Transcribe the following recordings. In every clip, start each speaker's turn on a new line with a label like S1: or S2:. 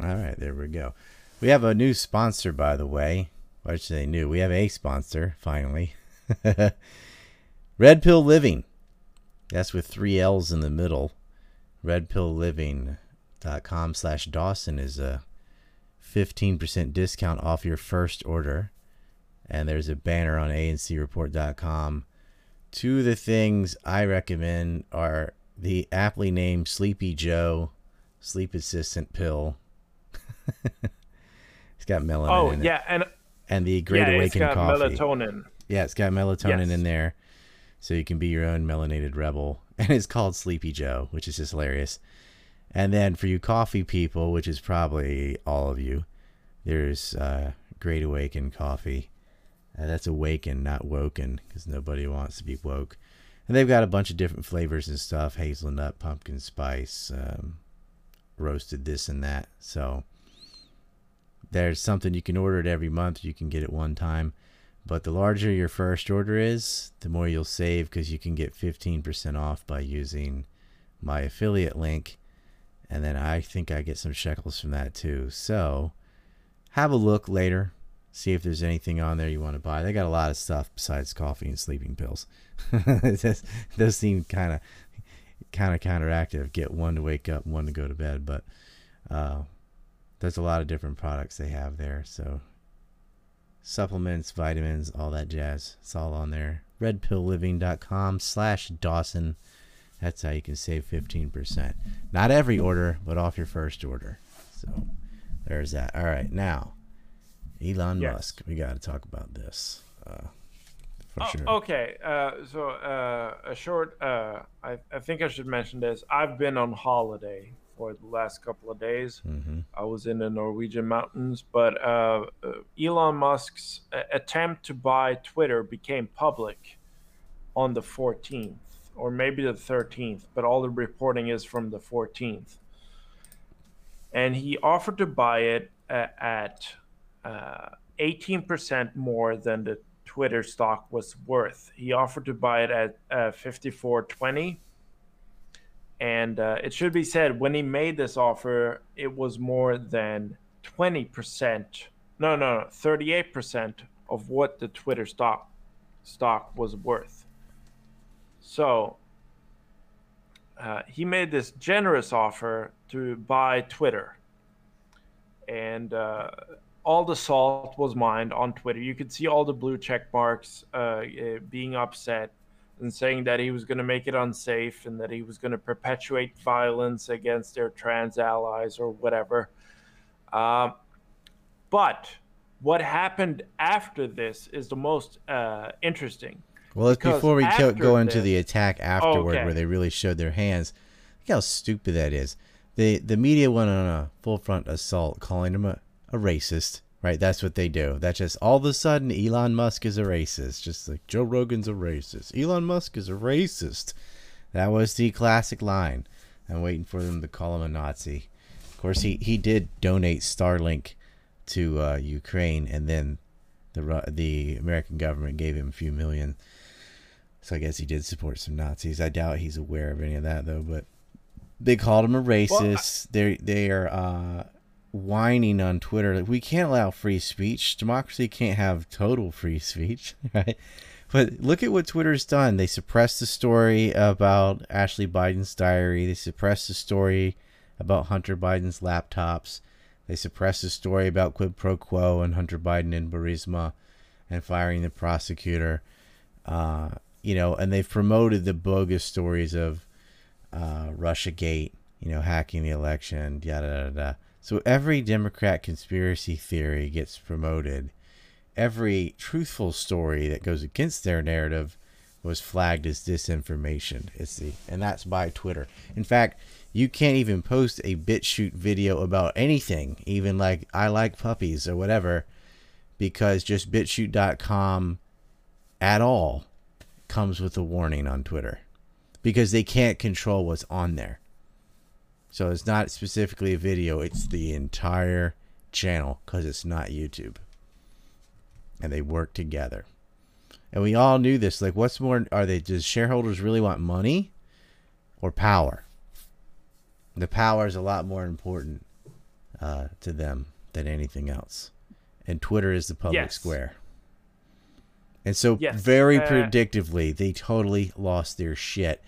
S1: All right, there we go. We have a new sponsor, by the way. Why should say new? We have a sponsor finally. Red Pill Living. That's with three L's in the middle. Redpillliving.com slash Dawson is a 15% discount off your first order. And there's a banner on ancreport.com. Two of the things I recommend are the aptly named Sleepy Joe Sleep Assistant Pill. it's got melatonin.
S2: Oh
S1: in it.
S2: yeah, and
S1: And the Great
S2: yeah,
S1: Awaken
S2: it's got
S1: coffee.
S2: melatonin.
S1: Yeah, it's got melatonin
S2: Yes.
S1: in there, so you can be your own melanated rebel. And it's called Sleepy Joe, which is just hilarious. And then for you coffee people, which is probably all of you, there's uh, Great Awaken coffee. Uh, that's awaken, not woken, because nobody wants to be woke. And they've got a bunch of different flavors and stuff: hazelnut, pumpkin spice, um, roasted this and that. So there's something you can order it every month. You can get it one time. But the larger your first order is, the more you'll save because you can get 15% off by using my affiliate link. And then I think I get some shekels from that too. So have a look later. See if there's anything on there you want to buy. They got a lot of stuff besides coffee and sleeping pills. it does, seem kind of kind of counteractive. Get one to wake up, one to go to bed. But uh, there's a lot of different products they have there. So supplements, vitamins, all that jazz. It's all on there. Redpillliving.com slash Dawson. That's how you can save 15%. Not every order, but off your first order. So there's that. All right. Now, Elon
S2: Yes.
S1: Musk. We got to talk about this. Uh, for
S2: Oh,
S1: sure.
S2: Okay, uh, so uh, a short. Uh, I, I think I should mention this. I've been on holiday for the last couple of days.
S1: hmm
S2: I was in the Norwegian mountains, but uh, uh, Elon Musk's uh, attempt to buy Twitter became public on the 14th, or maybe the 13th, but all the reporting is from the 14th. And he offered to buy it uh, at uh, 18% more than the Twitter stock was worth. He offered to buy it at uh, 54.20 and uh, it should be said when he made this offer it was more than 20% no no no 38% of what the twitter stock stock was worth. So uh, he made this generous offer to buy twitter. And uh, all the salt was mined on twitter. You could see all the blue check marks uh, uh, being upset and saying that he was going to make it unsafe and that he was going to perpetuate violence against their trans allies or whatever. Uh, but what happened after this is the most uh, interesting.
S1: Well, it's before we go, go into
S2: this-
S1: the attack afterward,
S2: okay.
S1: where they really showed their hands. Look how stupid that is. The the media went on a full front assault, calling him a, a racist. Right, that's what they do. That's just all of a sudden Elon Musk is a racist, just like Joe Rogan's a racist. Elon Musk is a racist. That was the classic line. I'm waiting for them to call him a Nazi. Of course, he he did donate Starlink to uh, Ukraine, and then the the American government gave him a few million. So I guess he did support some Nazis. I doubt he's aware of any of that though. But they called him a racist. they they are uh, whining on Twitter that we can't allow free speech. Democracy can't have total free speech, right? But look at what Twitter's done. They suppressed the story about Ashley Biden's diary. They suppressed the story about Hunter Biden's laptops. They suppressed the story about quid pro quo and Hunter Biden and Burisma and firing the prosecutor. Uh, you know, and they've promoted the bogus stories of uh, Russiagate, you know, hacking the election, yada, yada, yada. So every Democrat conspiracy theory gets promoted. Every truthful story that goes against their narrative was flagged as disinformation. It's the, and that's by Twitter. In fact, you can't even post a BitChute video about anything, even like I like puppies or whatever, because just BitChute.com at all comes with a warning on Twitter because they can't control what's on there. So it's not specifically a video, it's the entire channel because it's not YouTube. And they work together. And we all knew this. Like, what's more, are they, does shareholders really want money or power? The power is a lot more important uh, to them than anything else. And Twitter is the public
S2: Yes.
S1: square. And so,
S2: Yes,
S1: very
S2: uh,
S1: predictively, they totally lost their shit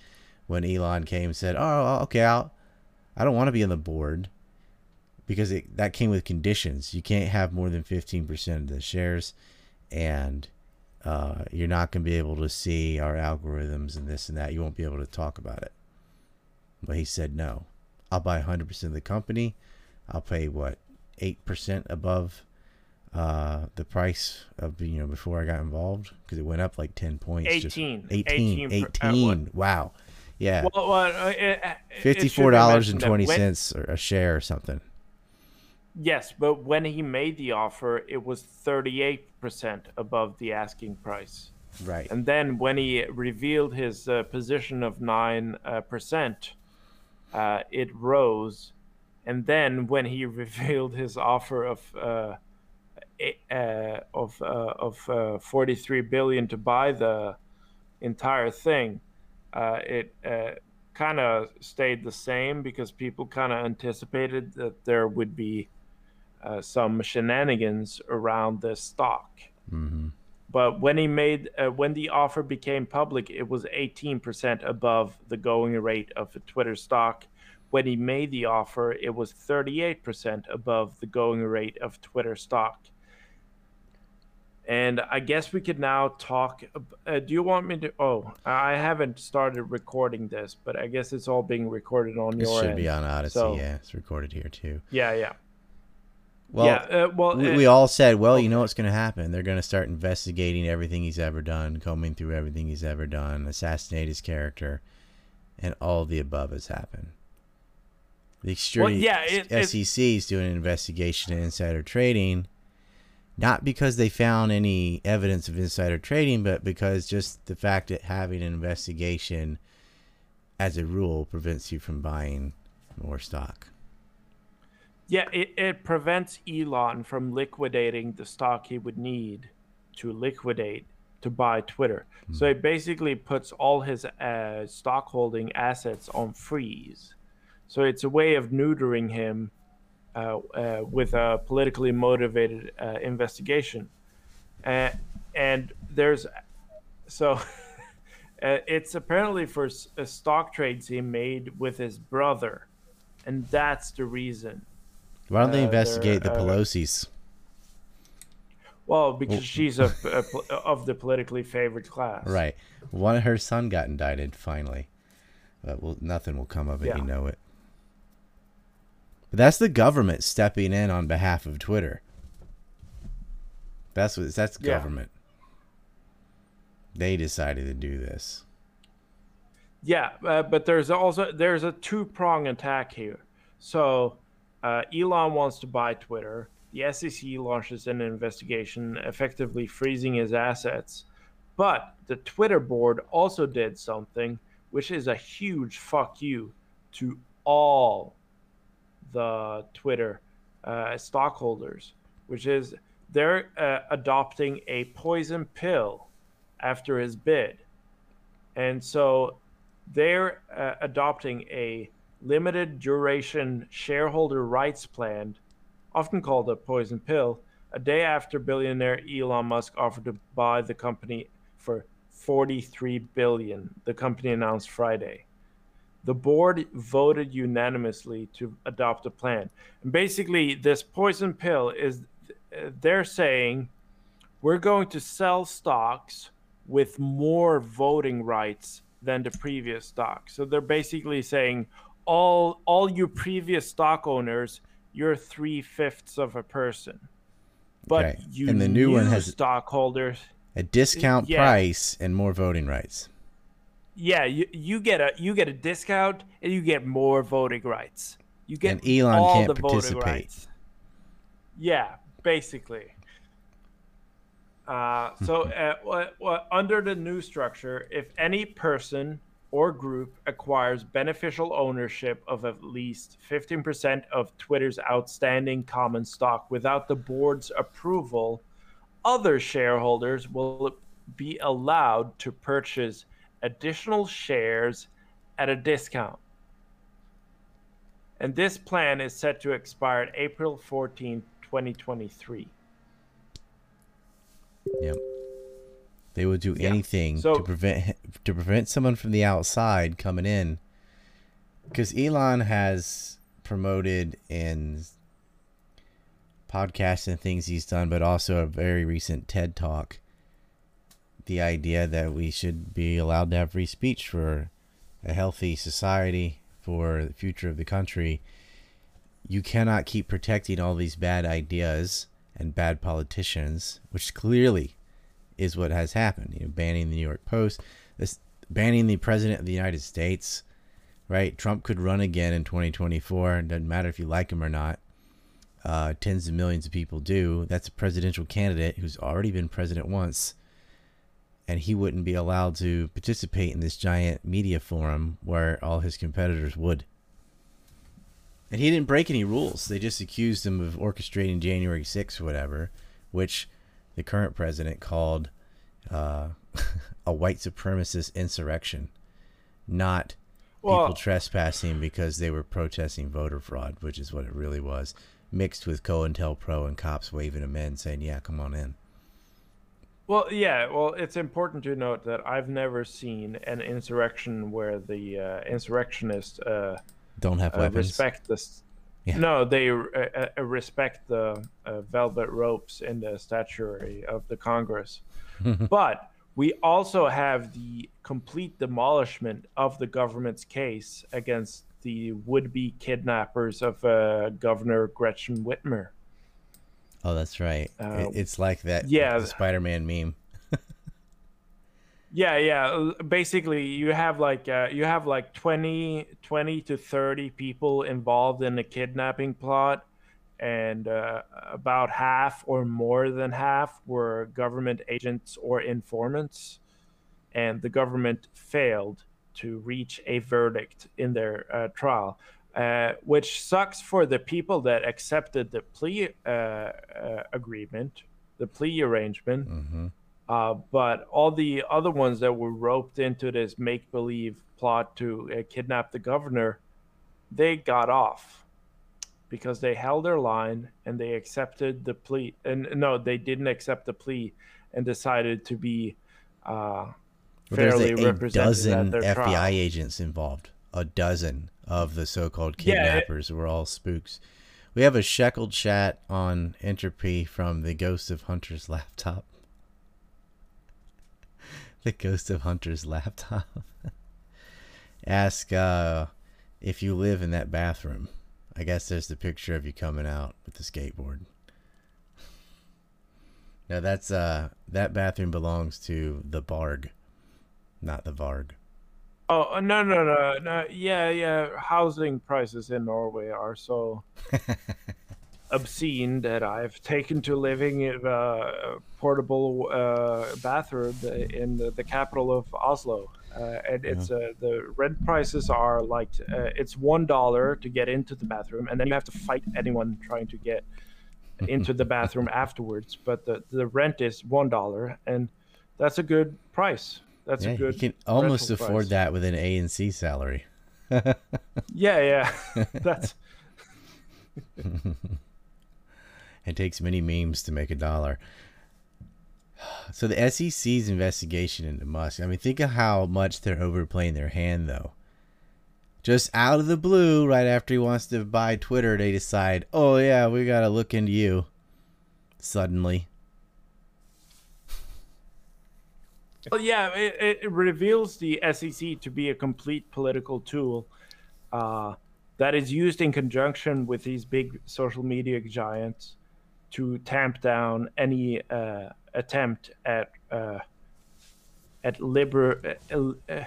S1: when Elon came and said, "Oh, okay, I'll, I don't want to be on the board because it, that came with conditions. You can't have more than fifteen percent of the shares, and uh, you're not going to be able to see our algorithms and this and that. You won't be able to talk about it." But he said, "No, I'll buy hundred percent of the company. I'll pay what eight percent above." Uh, the price of you know before I got involved because it went up like ten points. just-
S2: 18.
S1: 18,
S2: 18 uh,
S1: 18. Wow. Yeah.
S2: Well, well, uh, it- it- it should be
S1: Fifty-four dollars and twenty cents a share or something.
S2: Yes, but when he made the offer, it was 38% above the asking price.
S1: Right.
S2: And then when he revealed his uh, position of 9, uh, percent, uh, it rose. And then when he revealed his offer of uh, eh, uh, of uh, of uh, 43 billion to buy the entire thing, uh, it uh, kind of stayed the same because people kind of anticipated that there would be uh, some shenanigans around the stock.
S1: Mm-hmm.
S2: but when he made uh, when the offer became public it was 18% above the going rate of a twitter stock. When he made the offer it was 38% above the going rate of twitter stock and i guess we could now talk uh, do you want me to oh i haven't started recording this but i guess it's all being recorded on
S1: It
S2: your It
S1: should
S2: end
S1: be on Odysee.
S2: So-
S1: yeah, it's recorded here too.
S2: yeah yeah
S1: Well,
S2: yeah uh, well
S1: we,
S2: uh,
S1: we all said, well, you know what's going to happen. They're going to start investigating everything he's ever done, combing through everything he's ever done, assassinate his character, and all of the above has happened. The extreme
S2: yeah, it-
S1: SEC is doing an investigation of insider trading, not because they found any evidence of insider trading, but because just the fact that having an investigation, as a rule, prevents you from buying more stock.
S2: Yeah, it, it prevents Elon from liquidating the stock he would need to liquidate to buy Twitter. So it basically puts all his uh, stock holding assets on freeze. So it's a way of neutering him with a politically motivated uh, investigation. Uh, and there's so uh, it's apparently for uh, stock trades he made with his brother, and that's the reason.
S1: Why don't they
S2: Uh,
S1: investigate the
S2: uh,
S1: Pelosi's?
S2: Well, because she's a, a of the politically favored class.
S1: Right. One her son got indicted finally. But well, nothing will come of it,
S2: Yeah.
S1: you know it. That's the government stepping in on behalf of Twitter. That's what that's
S2: Yeah.
S1: government. They decided to do this.
S2: Yeah, uh, but there's also there's a two prong attack here. So uh, Elon wants to buy Twitter. The SEC launches an investigation, effectively freezing his assets. But the Twitter board also did something, which is a huge fuck you to all the Twitter uh, stockholders, which is they're uh, adopting a poison pill after his bid. And so they're uh, adopting a limited duration shareholder rights plan, often called a poison pill, a day after billionaire Elon Musk offered to buy the company for 43 billion, the company announced Friday. The board voted unanimously to adopt a plan. And basically, this poison pill is they're saying we're going to sell stocks with more voting rights than the previous stock. So they're basically saying all all you previous stock owners, you're three fifths of a person. But
S1: Okay.
S2: you
S1: And the new one has-
S2: stockholders,
S1: A discount
S2: Yeah.
S1: price and more voting rights.
S2: Yeah, you, you get a you get a discount and you get more voting rights. You get
S1: And Elon
S2: all
S1: can't
S2: the voting
S1: participate.
S2: rights. Yeah, basically. Uh, so, uh, wha- wha- under the new structure, if any person or group acquires beneficial ownership of at least 15% of Twitter's outstanding common stock without the board's approval, other shareholders will be allowed to purchase additional shares at a discount. And this plan is set to expire April 14, 2023.
S1: Yep. They would do
S2: Yeah.
S1: anything
S2: So-
S1: to prevent to prevent someone from the outside coming in. Because Elon has promoted in podcasts and things he's done, but also a very recent TED talk, the idea that we should be allowed to have free speech for a healthy society, for the future of the country. You cannot keep protecting all these bad ideas and bad politicians, which clearly is what has happened. You know, banning the New York Post, this banning the president of the United States, right? Trump could run again in 2024. It doesn't matter if you like him or not. Uh, tens of millions of people do. That's a presidential candidate who's already been president once, and he wouldn't be allowed to participate in this giant media forum where all his competitors would. And he didn't break any rules. They just accused him of orchestrating January 6th or whatever, which the current president called uh, a white supremacist insurrection, not
S2: Well-
S1: people trespassing because they were protesting voter fraud, which is what it really was, mixed with COINTELPRO and cops waving them in saying, yeah, come on in.
S2: Well, yeah. Well, it's important to note that I've never seen an insurrection where the uh, insurrectionists uh,
S1: Don't have
S2: uh,
S1: weapons.
S2: respect this.
S1: Yeah.
S2: No, they uh, uh, respect the uh, velvet ropes in the statuary of the Congress. but we also have the complete demolishment of the government's case against the would-be kidnappers of uh, Governor Gretchen Whitmer.
S1: Oh, that's right.
S2: Uh,
S1: it's like that
S2: yeah.
S1: Spider-Man meme.
S2: Yeah, yeah. Basically, you have like uh, you have like 20, 20 to thirty people involved in the kidnapping plot, and uh, about half or more than half were government agents or informants, and the government failed to reach a verdict in their uh, trial. Uh, which sucks for the people that accepted the plea uh, uh, agreement, the plea arrangement.
S1: hmm
S2: Uh, but all the other ones that were roped into this make believe plot to uh, kidnap the governor, they got off because they held their line and they accepted the plea. And no, they didn't accept the plea and decided to be uh,
S1: Well, there's
S2: fairly
S1: a, a
S2: represented
S1: dozen FBI
S2: trial.
S1: agents involved. A dozen of the so-called
S2: Yeah, it-
S1: kidnappers were all spooks. We have a sheckled chat on Entropy from the Ghost of Hunter's laptop. the Ghost of Hunter's laptop. Ask uh, if you live in that bathroom. I guess there's the picture of you coming out with the skateboard. No, that's uh that bathroom belongs to the Barg, not the Varg.
S2: Oh uh, no no no no yeah yeah housing prices in Norway are so obscene that I've taken to living in a portable uh, bathroom in the, the capital of Oslo. Uh, and it's uh, the rent prices are like uh, it's one dollar to get into the bathroom, and then you have to fight anyone trying to get into the bathroom afterwards. But the, the rent is one dollar, and that's a good price. That's
S1: yeah,
S2: a good.
S1: you can almost afford
S2: price.
S1: that with an A and C salary.
S2: Yeah, yeah. That's
S1: It takes many memes to make a dollar. So the SEC's investigation into Musk. I mean, think of how much they're overplaying their hand, though. Just out of the blue, right after he wants to buy Twitter, they decide, "Oh yeah, we gotta look into you." Suddenly,
S2: well, yeah. It, it reveals the SEC to be a complete political tool uh, that is used in conjunction with these big social media giants to tamp down any uh, attempt at uh, at uh, uh,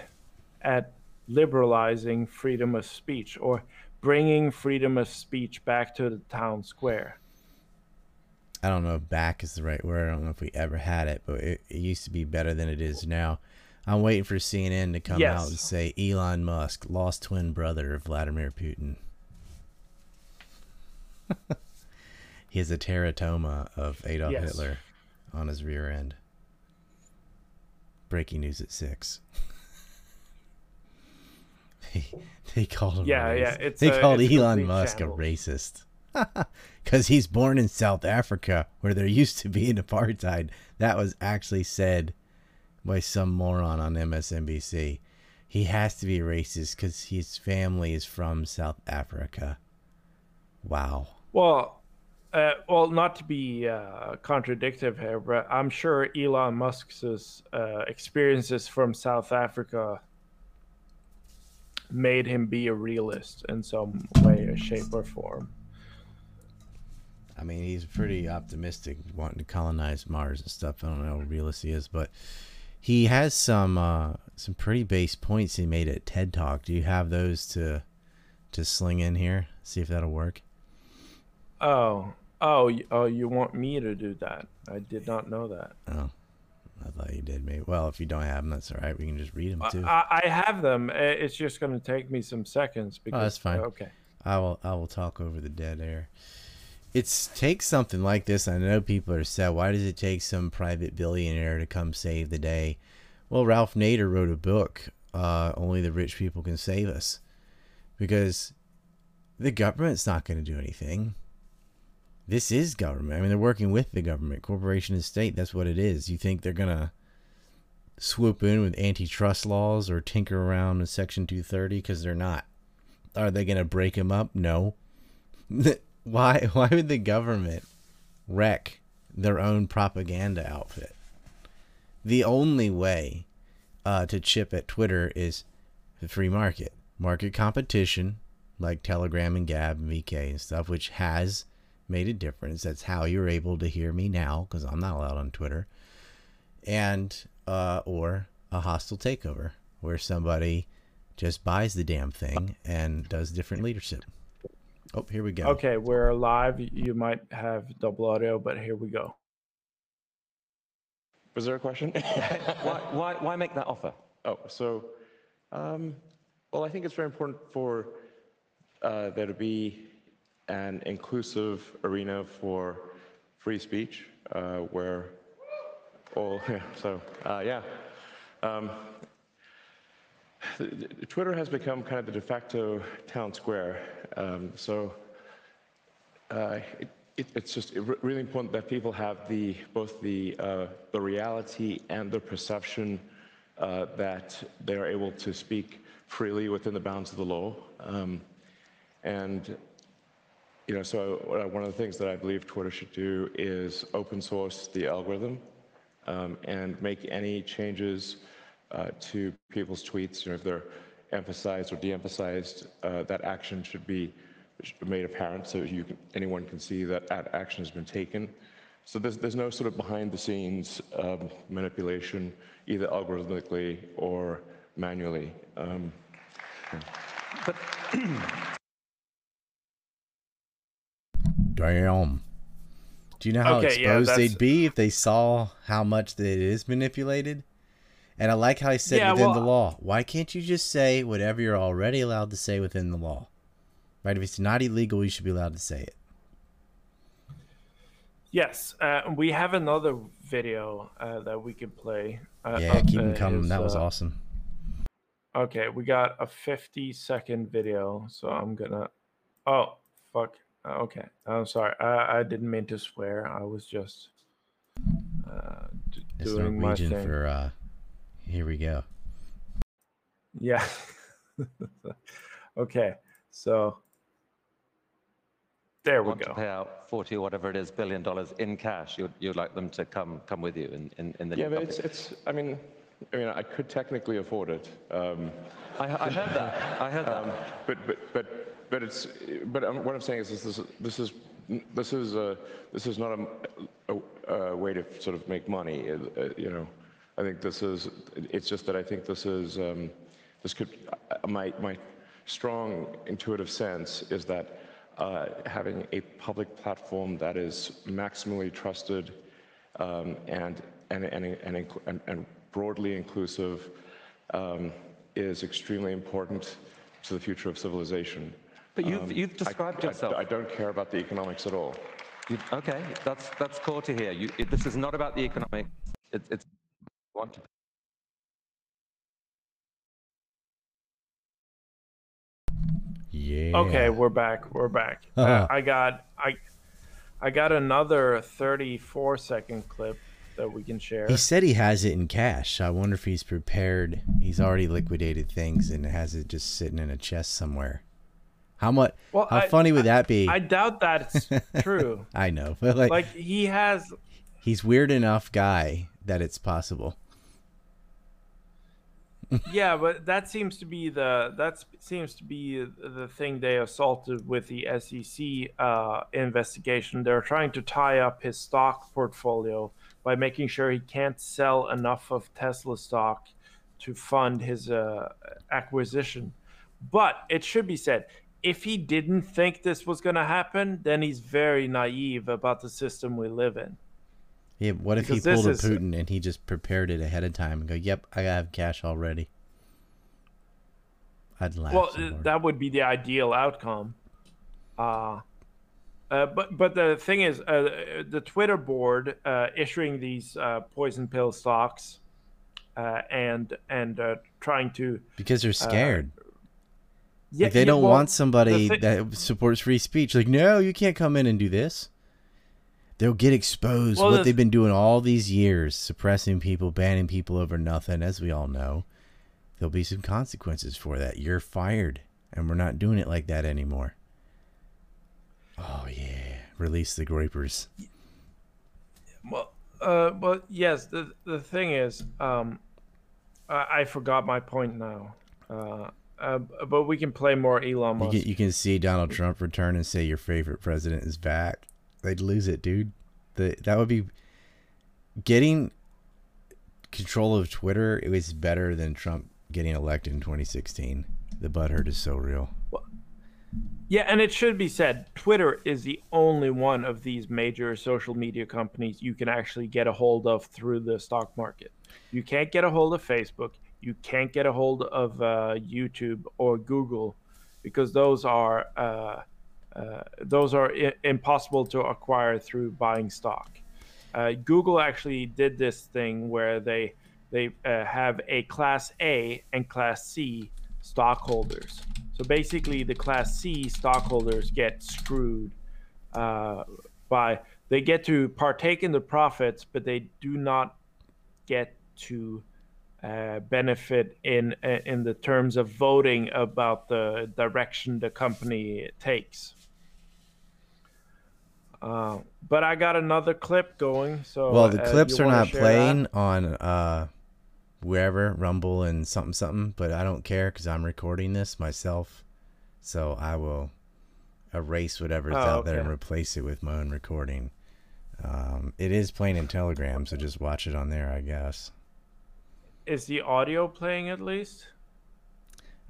S2: at liberalizing freedom of speech or bringing freedom of speech back to the town square.
S1: I don't know if back is the right word. I don't know if we ever had it, but it, it used to be better than it is now. I'm waiting for CNN to come
S2: Yes.
S1: out and say Elon Musk, lost twin brother of Vladimir Putin. he has a teratoma of Adolf
S2: Yes.
S1: Hitler on his rear end. Breaking news at six. They, they called him.
S2: Yeah, yeah, it's
S1: they
S2: a-
S1: called Elon Musk
S2: shambles.
S1: a racist because he's born in South Africa, where there used to be an apartheid. That was actually said by some moron on MSNBC. He has to be racist because his family is from South Africa. Wow.
S2: Well, uh, well, not to be uh, contradictive here, but I'm sure Elon Musk's uh, experiences from South Africa made him be a realist in some way, shape, or form.
S1: I mean, he's pretty optimistic, wanting to colonize Mars and stuff. I don't know how realist he is, but he has some uh, some pretty base points he made at TED Talk. Do you have those to to sling in here? See if that'll work.
S2: Oh, oh, oh! You want me to do that? I did not know that.
S1: Oh, I thought you did, maybe. Well, if you don't have them, that's all right. We can just read them too.
S2: I, I have them. It's just going to take me some seconds because.
S1: Oh, that's fine.
S2: Okay.
S1: I will I will talk over the dead air. It's takes something like this. I know people are sad. Why does it take some private billionaire to come save the day? Well, Ralph Nader wrote a book. Uh, Only the rich people can save us, because the government's not going to do anything. This is government. I mean, they're working with the government, corporation and state. That's what it is. You think they're gonna swoop in with antitrust laws or tinker around with Section 230? Because they're not. Are they going to break them up? No. why why would the government wreck their own propaganda outfit? The only way uh, to chip at Twitter is the free market. Market competition, like Telegram and Gab and VK and stuff, which has made a difference. That's how you're able to hear me now, because I'm not allowed on Twitter. And, uh, or a hostile takeover, where somebody just buys the damn thing and does different leadership. Oh, here we go.
S2: Okay, we're live. You might have double audio, but here we go.
S3: Was there a question?
S4: Why, why, why make that offer?
S3: oh, so, um, well, I think it's very important for uh, there to be an inclusive arena for free speech uh, where all, yeah, so, uh, yeah. Um, th- th- Twitter has become kind of the de facto town square. Um, so, uh, it, it, it's just really important that people have the both the uh, the reality and the perception uh, that they are able to speak freely within the bounds of the law. Um, and you know, so uh, one of the things that I believe Twitter should do is open source the algorithm um, and make any changes uh, to people's tweets. You know, if they're emphasized or de-emphasized, uh, that action should be made apparent so you can, anyone can see that that action has been taken. So there's, there's no sort of behind-the-scenes um, manipulation, either algorithmically or manually. Um,
S4: But
S1: Damn. Do you know how
S2: Okay,
S1: exposed
S2: that's-
S1: they'd be if they saw how much that it is manipulated? And I like how he said
S2: Yeah,
S1: within
S2: well-
S1: the law. Why can't you just say whatever you're already allowed to say within the law? Right? If it's not illegal, you should be allowed to say it.
S2: Yes, uh, we have another video uh, that we can play. Uh,
S1: Yeah, keep them coming. That was
S2: uh,
S1: awesome.
S2: Okay, we got a 50 second video, so I'm gonna. Oh, fuck. Uh, Okay, I'm sorry. I, I didn't mean to swear. I was just uh, doing my thing.
S1: for uh here we go.
S2: Yeah. okay, so there we
S4: want to
S2: go.
S4: pay out 40 or whatever it is billion dollars in cash. You'd, you'd like them to come come with you in, in, in the
S3: yeah,
S4: new
S3: but it's, it's, I mean, I mean, I could technically afford it. Um,
S4: I, I heard that. I heard that.
S3: But but but but it's but um, what I'm saying is this is this is this is uh, this is not a, a, a way to sort of make money. Uh, you know, I think this is. It's just that I think this is um, this could uh, my my strong intuitive sense is that uh, having a public platform that is maximally trusted um, and, and, and, and, and, broadly inclusive um, is extremely important to the future of civilization.
S4: But you've, you've
S3: I-
S4: described
S3: I,
S4: yourself.
S3: I don't care about the economics at all.
S4: You- okay, that's that's cool to hear. You, it, this is not about the economic. It, it's want
S1: Yeah.
S2: Okay, we're back. We're back. Uh, I got I I got another 34 second clip that we can share.
S1: He said he has it in cash. I wonder if he's prepared. He's already liquidated things and has it just sitting in a chest somewhere. How much?
S2: Well,
S1: how
S2: I-
S1: funny would that be?
S2: I doubt that's true.
S1: I know, but like,
S2: Like he has
S1: he's weird enough guy that it's possible.
S2: yeah, but that seems to be the that seems to be the thing they assaulted with the SEC uh, investigation. They're trying to tie up his stock portfolio by making sure he can't sell enough of Tesla stock to fund his uh, acquisition. But it should be said, if he didn't think this was going to happen, then he's very naive about the system we live in.
S1: Yeah, what if he
S2: Because this
S1: pulled a
S2: is-
S1: Putin and he just prepared it ahead of time and go, "Yep, I have cash already." I'd laugh.
S2: well
S1: so
S2: uh, that would be the ideal outcome uh, uh, but but the thing is uh, the twitter board uh, issuing these uh, poison pill stocks uh, and and uh, trying to
S1: because they're scared.
S2: yeah,
S1: like they
S2: yeah,
S1: don't
S2: well,
S1: want somebody
S2: the thi-
S1: that supports free speech. Like, no, you can't come in and do this. They'll get exposed.
S2: Well,
S1: what
S2: the-
S1: they've been doing all these years, suppressing people, banning people over nothing, as we all know. There'll be some consequences for that. You're fired, and we're not doing it like that anymore. Oh yeah, release the grapers.
S2: well uh, but yes the the thing is um, I, I forgot my point now uh, uh, but we can play more Elon
S1: You
S2: Musk.
S1: can, you can see Donald Trump return and say your favorite president is back. They'd lose it, dude. The that would be getting control of Twitter. It was better than Trump getting elected in 2016. The butthurt is so real.
S2: Yeah, and it should be said, Twitter is the only one of these major social media companies you can actually get a hold of through the stock market. You can't get a hold of Facebook. You can't get a hold of uh, YouTube or Google because those are uh, uh, those are impossible to acquire through buying stock. Uh, Google actually did this thing where they they uh, have a Class A and Class C stockholders. So basically, the Class C stockholders get screwed uh, by they get to partake in the profits, but they do not get to uh, benefit in in the terms of voting about the direction the company takes. Uh, but I got another clip going. So
S1: Well, the
S2: uh,
S1: clips are not playing
S2: that?
S1: on uh wherever Rumble and something something, but I don't care because I'm recording this myself, so I will erase whatever's
S2: Oh,
S1: out there and replace it with my own recording. Um, it is playing in Telegram, so just watch it on there, I guess.
S2: Is the audio playing at least?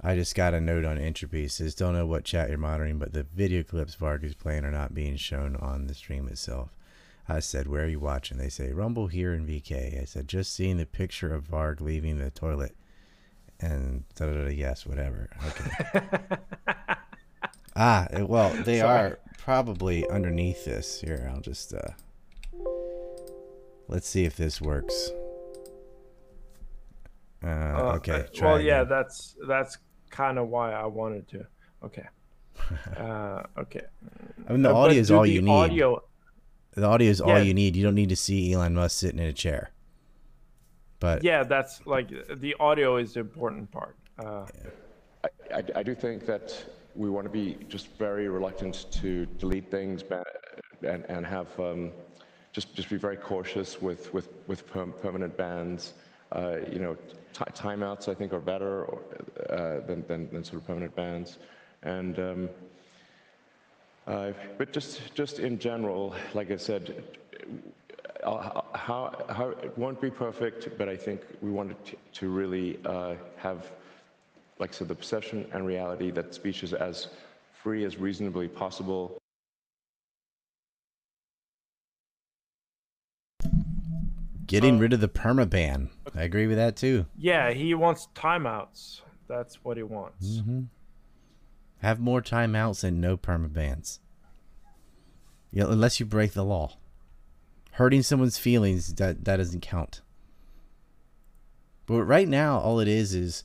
S1: I just got a note on Entropy. It says, don't know what chat you're monitoring, but the video clips Varg is playing are not being shown on the stream itself. I said, where are you watching? They say, Rumble here in VK. I said, just seeing the picture of Varg leaving the toilet. And da da da, yes, whatever. Okay. ah, well, they are probably underneath this. Here, I'll just, uh, let's see if this works. Uh,
S2: Uh,
S1: okay.
S2: uh,
S1: try
S2: well, yeah, that's that's kind of why I wanted to. Okay. Uh, okay.
S1: I mean, the
S2: Uh, but
S1: audio is all you need.
S2: Audio,
S1: The audio is all you need. You don't need to see Elon Musk sitting in a chair. But
S2: yeah, that's like the audio is the important part. Uh,
S3: I, I, I do think that we want to be just very reluctant to delete things ba- and, and have um, just just be very cautious with with with perm- permanent bans. Uh, you know, ti timeouts I think are better or, uh, than, than than sort of permanent bans, and. Um, uh, but just just in general, like I said, uh, how, how it won't be perfect, but I think we wanted to, to really uh, have, like I said, the perception and reality that speech is as free as reasonably possible.
S1: Getting
S2: Uh,
S1: rid of the perma ban. I agree with that too.
S2: yeah, he wants timeouts. That's what he wants.
S1: Mm-hmm. Have more timeouts and no perma bans. Yeah, unless you break the law. Hurting someone's feelings that that doesn't count. But right now, all it is is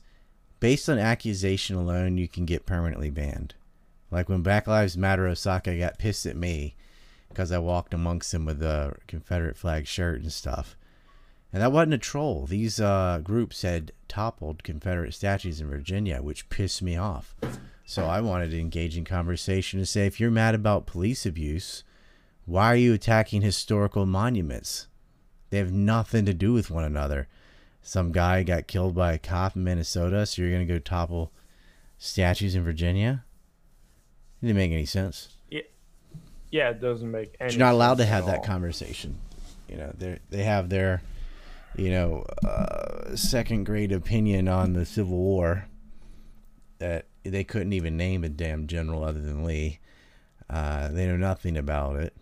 S1: based on accusation alone, you can get permanently banned. Like when Black Lives Matter Osaka got pissed at me because I walked amongst them with a Confederate flag shirt and stuff. And that wasn't a troll. These uh, groups had toppled Confederate statues in Virginia, which pissed me off. So I wanted to engage in conversation to say if you're mad about police abuse, why are you attacking historical monuments? They have nothing to do with one another. Some guy got killed by a cop in Minnesota, so you're going to go topple statues in Virginia? It didn't make any sense.
S2: Yeah, yeah, it doesn't make any.
S1: You're not allowed to have that conversation. You know, they they have their, you know, uh, second grade opinion on the Civil War. That they couldn't even name a damn general other than Lee. Uh, they know nothing about it,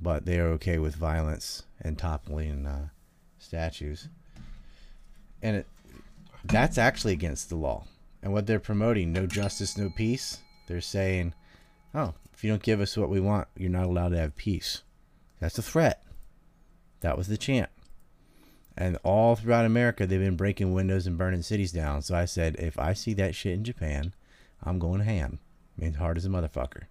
S1: but they are okay with violence and toppling uh, statues. And it, that's actually against the law. And what they're promoting, no justice, no peace. They're saying, oh, if you don't give us what we want, you're not allowed to have peace. That's a threat. That was the chant. And all throughout America, they've been breaking windows and burning cities down. So I said, if I see that shit in Japan, I'm going ham. I mean, hard as a motherfucker.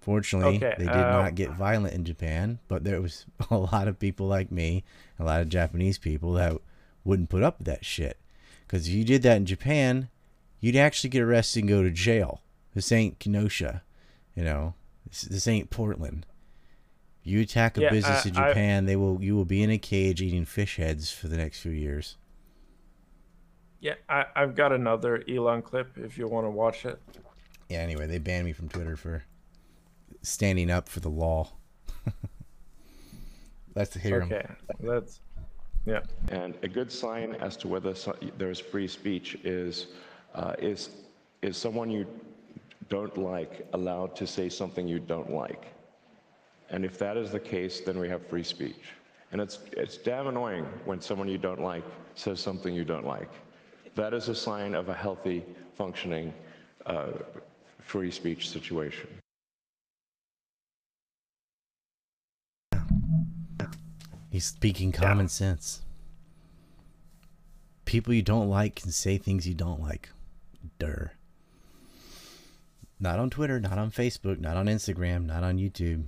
S1: Fortunately,
S2: Okay,
S1: they did not um, get violent in Japan, but there was a lot of people like me, a lot of Japanese people that wouldn't put up with that shit. Because if you did that in Japan, you'd actually get arrested and go to jail. This ain't Kenosha, you know. This, this ain't Portland. You attack a
S2: Yeah,
S1: business
S2: I-
S1: in
S2: I-
S1: Japan, they will you will be in a cage eating fish heads for the next few years.
S2: Yeah, I, I've got another Elon clip if you want to watch it.
S1: Yeah. Anyway, they banned me from Twitter for standing up for the law. Let's hear 'em.
S2: Okay, let's. Yeah.
S3: And a good sign as to whether so- there's free speech is, uh, is, is someone you don't like allowed to say something you don't like? And if that is the case, then we have free speech. And it's, it's damn annoying when someone you don't like says something you don't like. That is a sign of a healthy, functioning, uh, free speech situation.
S1: He's speaking common sense. People you don't like can say things you don't like. Durr. Not on Twitter, not on Facebook, not on Instagram, not on YouTube.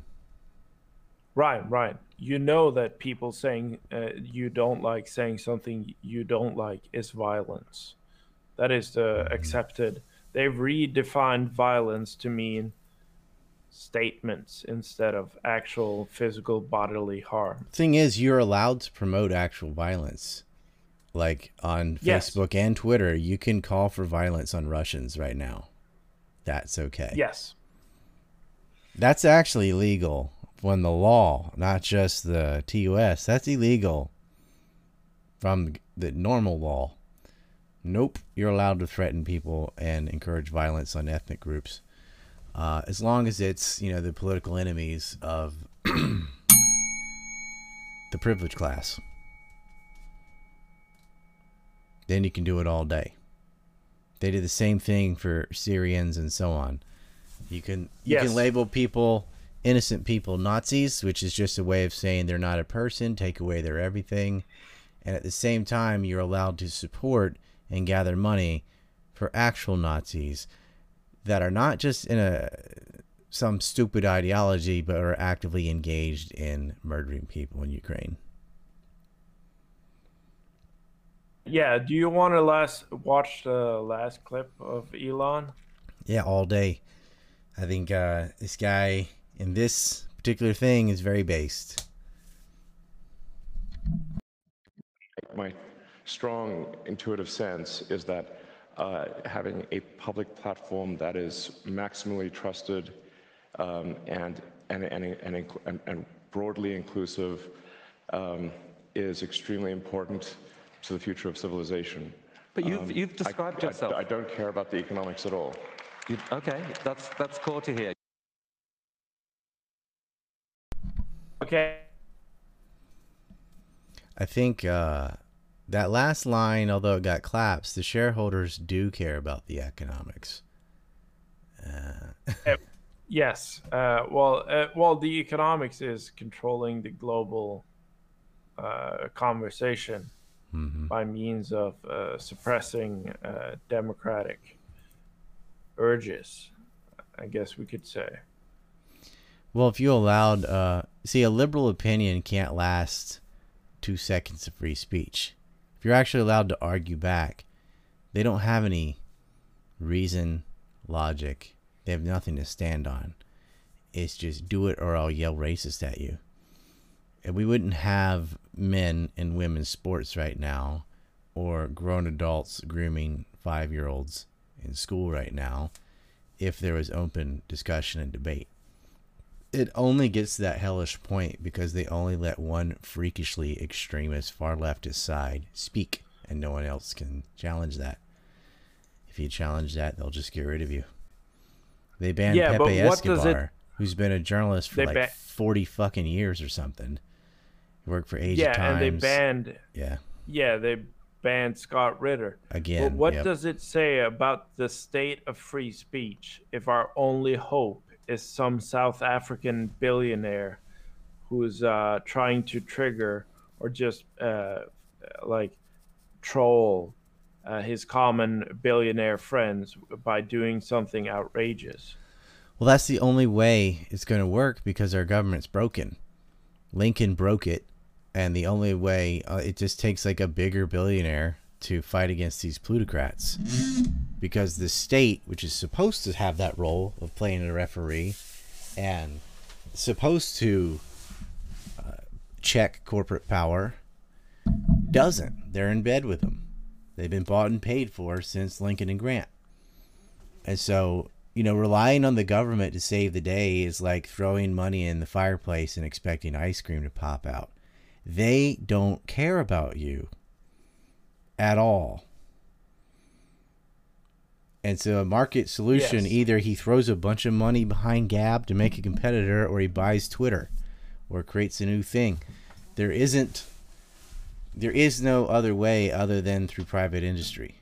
S2: Right, right. You know that people saying uh, you don't like saying something you don't like is violence. That is the accepted. They've redefined violence to mean statements instead of actual physical bodily harm.
S1: Thing is, you're allowed to promote actual violence. Like on
S2: Yes.
S1: Facebook and Twitter, you can call for violence on Russians right now. That's okay.
S2: Yes.
S1: That's actually illegal when the law, not just the TUS, that's illegal from the normal law. Nope, you're allowed to threaten people and encourage violence on ethnic groups. Uh, as long as it's, you know, the political enemies of the privileged class. Then you can do it all day. They did the same thing for Syrians and so on. You can you
S2: Yes.
S1: can label people innocent people Nazis, which is just a way of saying they're not a person, take away their everything. And at the same time, you're allowed to support and gather money for actual Nazis that are not just in a some stupid ideology, but are actively engaged in murdering people in Ukraine.
S2: Yeah. Do you want to last watch the last clip of Elon?
S1: Yeah, all day. I think uh, this guy in this particular thing is very based.
S3: My strong intuitive sense is that uh, having a public platform that is maximally trusted um, and, and, and, and, and, and broadly inclusive um, is extremely important to the future of civilization.
S4: But you've, you've described
S3: I-
S4: yourself.
S3: I don't care about the economics at all.
S4: You, okay, that's, that's cool to hear.
S2: Okay.
S1: I think uh, that last line, although it got claps, the shareholders do care about the economics. Uh,
S2: Yes. Uh, well, uh, well, the economics is controlling the global uh, conversation by means of uh, suppressing uh, democratic urges. I guess we could say.
S1: Well, if you allowed, uh, see, a liberal opinion can't last two seconds of free speech. If you're actually allowed to argue back, they don't have any reason, logic. They have nothing to stand on. It's just do it or I'll yell racist at you. And we wouldn't have men in women's sports right now or grown adults grooming five year olds in school right now if there was open discussion and debate it only gets to that hellish point because they only let one freakishly extremist far leftist side speak and no one else can challenge that. If you challenge that, they'll just get rid of you. They banned
S2: Yeah,
S1: Pepe Escobar,
S2: it-
S1: who's been a journalist for
S2: They
S1: like
S2: ba-
S1: 40 fucking years or something. He worked for Age
S2: yeah,
S1: of Times.
S2: and they banned.
S1: yeah,
S2: Yeah, they banned Scott Ritter.
S1: again.
S2: But what
S1: yep.
S2: does it say about the state of free speech if our only hope is some South African billionaire who's uh, trying to trigger or just uh, like troll uh, his common billionaire friends by doing something outrageous?
S1: Well, that's the only way it's going to work because our government's broken. Lincoln broke it, and the only way uh, it just takes like a bigger billionaire to fight against these plutocrats. Because the state, which is supposed to have that role of playing a referee and supposed to uh, check corporate power, doesn't. They're in bed with them. They've been bought and paid for since Lincoln and Grant. And so, you know, relying on the government to save the day is like throwing money in the fireplace and expecting ice cream to pop out. They don't care about you at all. So, a market solution
S2: Yes.
S1: either he throws a bunch of money behind Gab to make a competitor, or he buys Twitter or creates a new thing. There isn't, there is no other way other than through private industry.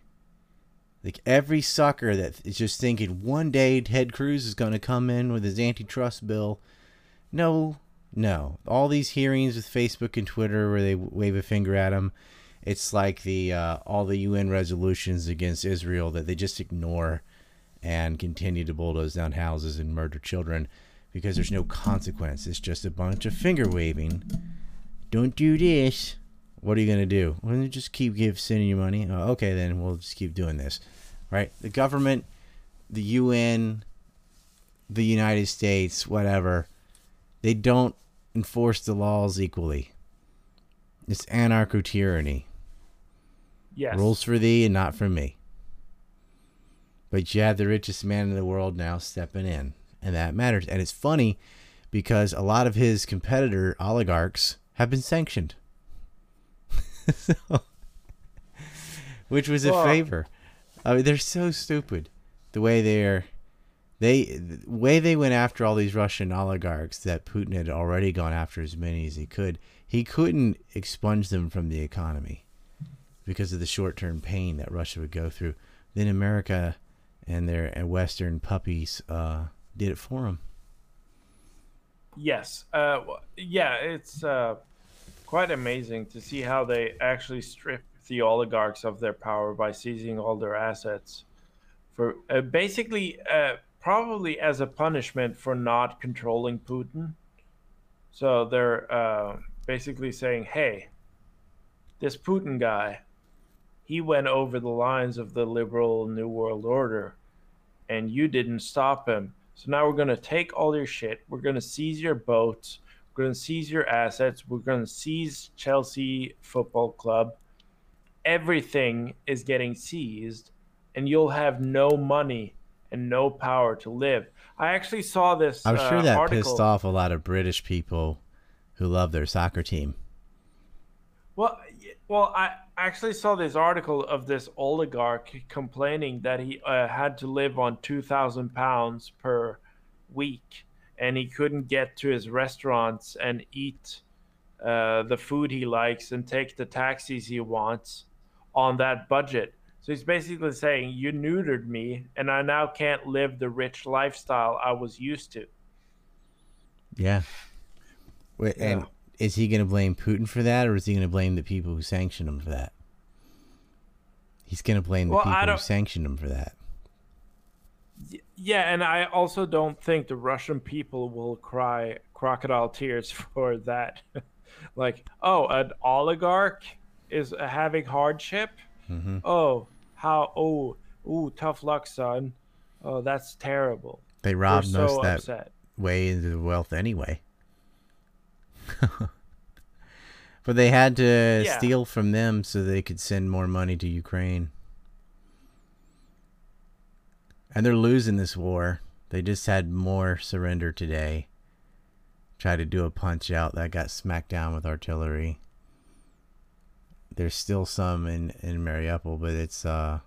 S1: Like every sucker that is just thinking one day Ted Cruz is going to come in with his antitrust bill. No, no. All these hearings with Facebook and Twitter where they wave a finger at him, it's like the uh, all the UN resolutions against Israel that they just ignore and continue to bulldoze down houses and murder children because there's no consequence. It's just a bunch of finger waving. Don't do this. What are you gonna do? Well, you just keep give sending you money. Oh, okay, then we'll just keep doing this, right? The government, the UN, the United States, whatever, they don't enforce the laws equally. It's anarcho tyranny.
S2: Yes.
S1: Rules for thee and not for me. But you have the richest man in the world now stepping in, and that matters. And it's funny because a lot of his competitor oligarchs have been sanctioned. So- which was a
S2: Well-
S1: favor. I mean, they're so stupid. The way they're, they, the way they went after all these Russian oligarchs that Putin had already gone after as many as he could. He couldn't expunge them from the economy because of the short-term pain that Russia would go through. Then America and their and Western puppies uh, did it for them.
S2: Yes. Uh, yeah, it's uh, quite amazing to see how they actually strip the oligarchs of their power by seizing all their assets for uh, basically uh, probably as a punishment for not controlling Putin. So they're uh, basically saying, hey, this Putin guy, he went over the lines of the liberal New World Order and you didn't stop him. So now we're going to take all your shit. We're going to seize your boats. We're going to seize your assets. We're going to seize Chelsea Football Club. Everything is getting seized, and you'll have no money and no power to live. I actually saw this.
S1: I'm sure
S2: uh,
S1: that
S2: article.
S1: pissed off a lot of British people who love their soccer team.
S2: Well, well, I actually saw this article of this oligarch complaining that he uh, had to live on two thousand pounds per week, and he couldn't get to his restaurants and eat uh, the food he likes and take the taxis he wants on that budget. So he's basically saying, "You neutered me, and I now can't live the rich lifestyle I was used to."
S1: Yeah. Wait, and. Is he going to blame Putin for that, or is he going to blame the people who sanctioned him for that? He's going to blame the
S2: Well,
S1: people who sanctioned him for that.
S2: Yeah, and I also don't think the Russian people will cry crocodile tears for that. like, oh, an oligarch is having hardship.
S1: Mm-hmm.
S2: Oh, how? Oh, ooh, tough luck, son. Oh, that's terrible.
S1: They
S2: We're
S1: robbed
S2: so
S1: most of that
S2: upset.
S1: way into the wealth anyway. but they had to
S2: Yeah.
S1: steal from them so they could send more money to Ukraine. And they're losing this war. They just had more surrender today. Tried to do a punch out that got smacked down with artillery. There's still some in in Mariupol, but it's uh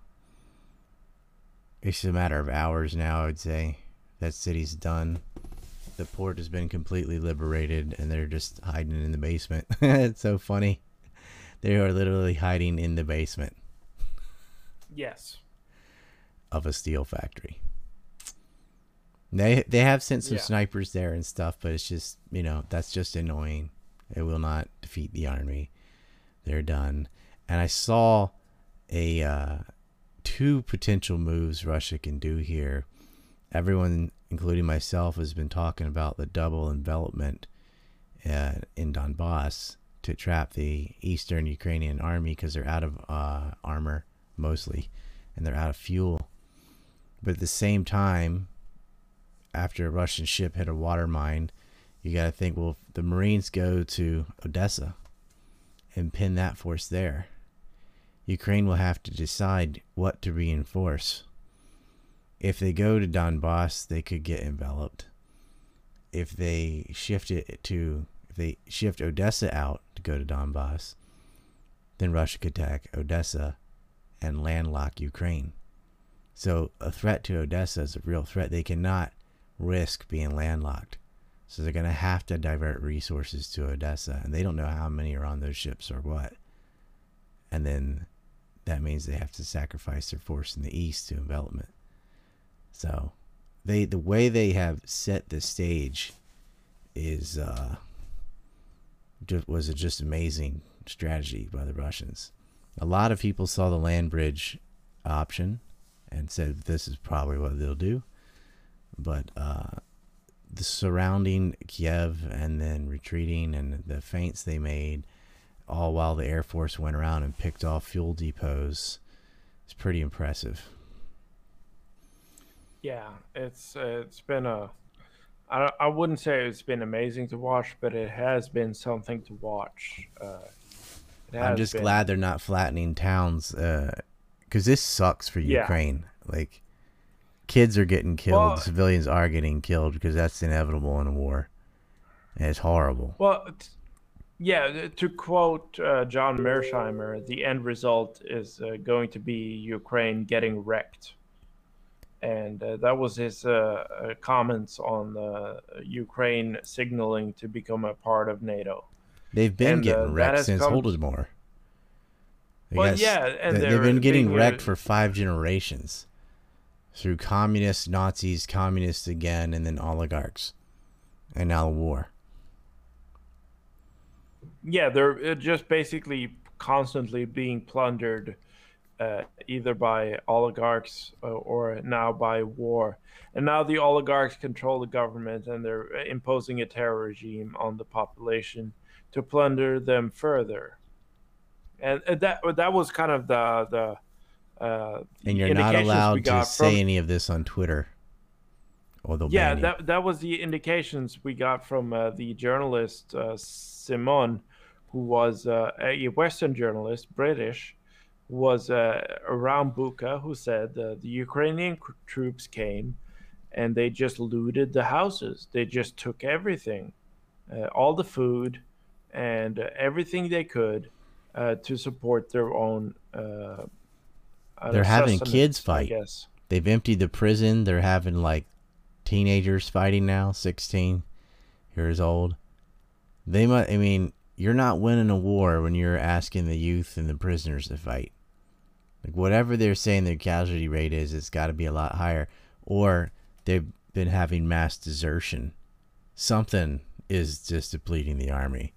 S1: it's a matter of hours now, I would say. That city's done. The port has been completely liberated and they're just hiding in the basement. it's so funny. They are literally hiding in the basement
S2: Yes.
S1: of a steel factory. They they have sent some
S2: Yeah.
S1: snipers there and stuff, but it's just you know that's just annoying. It will not defeat the army. They're done. And I saw a uh, two potential moves Russia can do here. Everyone, including myself, has been talking about the double envelopment uh, in Donbass to trap the eastern Ukrainian army because they're out of uh, armor mostly, and they're out of fuel. But at the same time, after a Russian ship hit a water mine, you got to think, well, if the Marines go to Odessa and pin that force there, Ukraine will have to decide what to reinforce. If they go to Donbass, they could get enveloped. If they shift it to, if they shift Odessa out to go to Donbass, then Russia could attack Odessa and landlock Ukraine. So a threat to Odessa is a real threat. They cannot risk being landlocked. So they're going to have to divert resources to Odessa, and they don't know how many are on those ships or what. And then that means they have to sacrifice their force in the east to envelopment. So they the way they have set the stage is uh was just amazing strategy by the Russians. A lot of people saw the land bridge option and said this is probably what they'll do. But uh, the surrounding Kiev and then retreating and the feints they made, all while the Air Force went around and picked off fuel depots, is pretty impressive.
S2: Yeah, it's uh, it's been a. I wouldn't say it's been amazing to watch, but it has been something to watch. Uh,
S1: I'm just
S2: been.
S1: glad they're not flattening towns because this sucks for
S2: Yeah.
S1: Ukraine. Like, kids are getting killed,
S2: Well-
S1: civilians are getting killed because that's inevitable in a war. And it's horrible.
S2: Well, it's- yeah. To quote uh, John Mearsheimer, the end result is uh, going to be Ukraine getting wrecked, and uh, that was his uh, uh, comments on uh, Ukraine signaling to become a part of NATO.
S1: They've been
S2: and, uh,
S1: getting wrecked since
S2: come-. Well,
S1: got
S2: yeah, and
S1: they- they've
S2: they're
S1: been getting wrecked for five generations through communists, Nazis, communists again, and then oligarchs, and now the war.
S2: Yeah, they're uh, just basically constantly being plundered, uh, either by oligarchs uh, or now by war. And now the oligarchs control the government and they're imposing a terror regime on the population to plunder them further. And that that was kind of the the. Uh,
S1: And you're not allowed to say
S2: from-
S1: any of this on Twitter, or they'll
S2: yeah that that was the indications we got from uh, the journalist uh, Simon, who was uh, a Western journalist, British, was uh, around Bucha, who said uh, the Ukrainian troops came, and they just looted the houses. They just took everything, uh, all the food, and uh, everything they could uh, to support their own.
S1: They're having kids fight.
S2: guess.
S1: They've emptied the prison. They're having like teenagers fighting now, 16 years old. They might, I mean, you're not winning a war when you're asking the youth and the prisoners to fight. Like, whatever they're saying their casualty rate is, it's got to be a lot higher. Or they've been having mass desertion. Something is just depleting the army.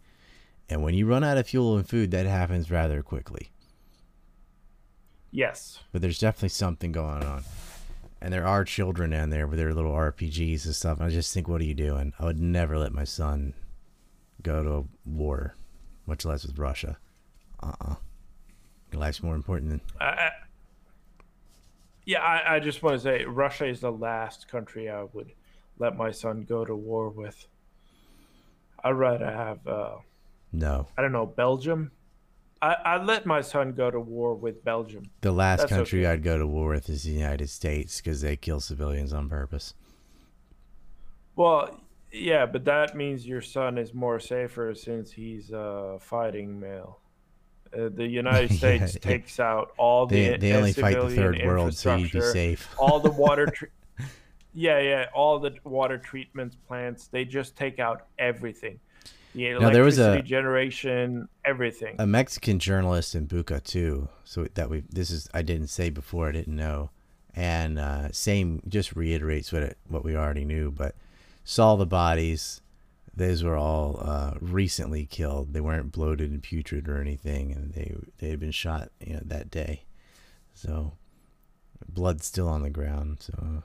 S1: And when you run out of fuel and food, that happens rather quickly
S2: Yes.
S1: but there's definitely something going on. and there are children down there with their little RPGs and stuff. I just think, what are you doing? I would never let my son go to a war, much less with Russia. Uh uh Your life's more important than.
S2: I, I, yeah, I, I just want to say Russia is the last country I would let my son go to war with. I'd rather have, uh,
S1: No.
S2: I don't know, Belgium. I, I'd let my son go to war with Belgium.
S1: The last
S2: That's
S1: country
S2: okay.
S1: I'd go to war with is the United States because they kill civilians on purpose.
S2: Well, yeah, but that means your son is more safer since he's a fighting male. Uh, the United
S1: Yeah,
S2: States
S1: it-
S2: takes out all the
S1: They, they only fight the third world, so you'd be safe.
S2: all the water tre- yeah yeah all the water treatment plants they just take out everything the electricity
S1: Now, there was a-
S2: generation everything
S1: a Mexican journalist in Bucha too. So that we this is I didn't say before I didn't know, and uh, same just reiterates what it, what we already knew. But saw the bodies; those were all uh, recently killed. They weren't bloated and putrid or anything, and they they had been shot you know that day. So blood still on the ground. So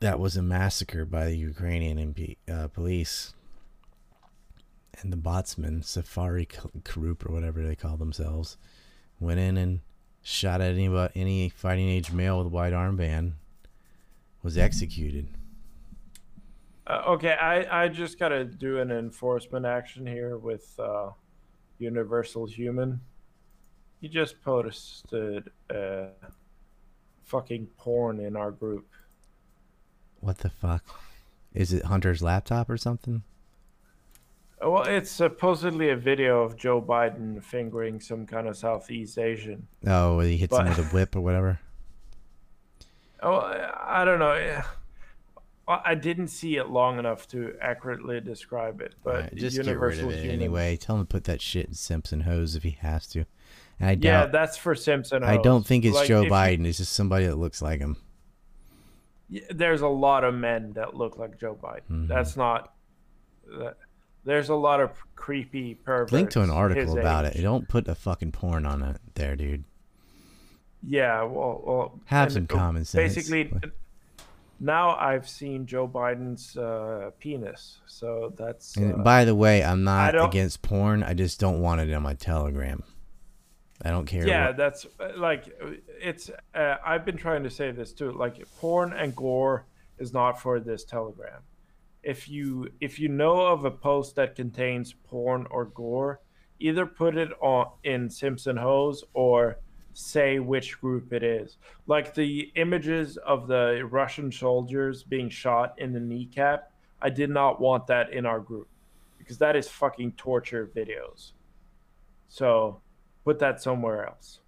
S1: that was a massacre by the Ukrainian MP, uh, police and the botsman, Safari Group or whatever they call themselves, went in and shot at any any fighting age male with a white armband, was executed.
S2: Uh, okay i i just gotta do an enforcement action here with uh universal human he just posted uh fucking porn in our group
S1: What the fuck? Is it Hunter's laptop or something?
S2: Well, it's supposedly a video of Joe Biden fingering some kind of Southeast Asian.
S1: Oh, he hits him with a whip or whatever.
S2: Oh, I I don't know. I didn't see it long enough to accurately describe it, but
S1: Alright, just get rid of it
S2: Human-
S1: anyway. Tell him to put that shit in Simpson hose if he has to. And I doubt, Yeah,
S2: that's for Simpson.
S1: I don't think it's
S2: Like,
S1: Joe
S2: if you-
S1: Biden. It's just somebody that looks like him.
S2: there's a lot of men that look like Joe Biden.
S1: Mhm.
S2: That's not. That, there's a lot of creepy perverts.
S1: Link to an article about
S2: age.
S1: it. Don't put a fucking porn on it there, dude.
S2: Yeah, well, well
S1: Have some common sense.
S2: Basically, now I've seen Joe Biden's uh, penis, so that's. Uh,
S1: by the way, I'm not against porn. I just don't want it on my Telegram. I don't care.
S2: yeah,
S1: what-
S2: that's uh, like it's. Uh, I've been trying to say this too. Like porn and gore is not for this Telegram. If you if you know of a post that contains porn or gore, either put it on in Simpson Hose or say which group it is. Like the images of the Russian soldiers being shot in the kneecap, I did not want that in our group because that is fucking torture videos. So put that somewhere else.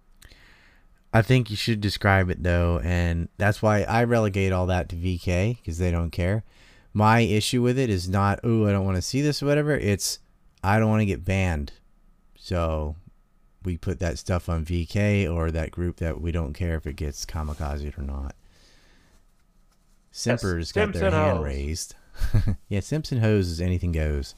S1: I think you should describe it though, and that's why I relegate all that to VK because they don't care. My issue with it is not, oh, I don't want to see this or whatever. It's I don't want to get banned, so we put that stuff on VK or that group that we don't care if it gets kamikaze or not. Simper's got their hand
S2: Hose.
S1: raised. yeah, Simpson hose is anything goes.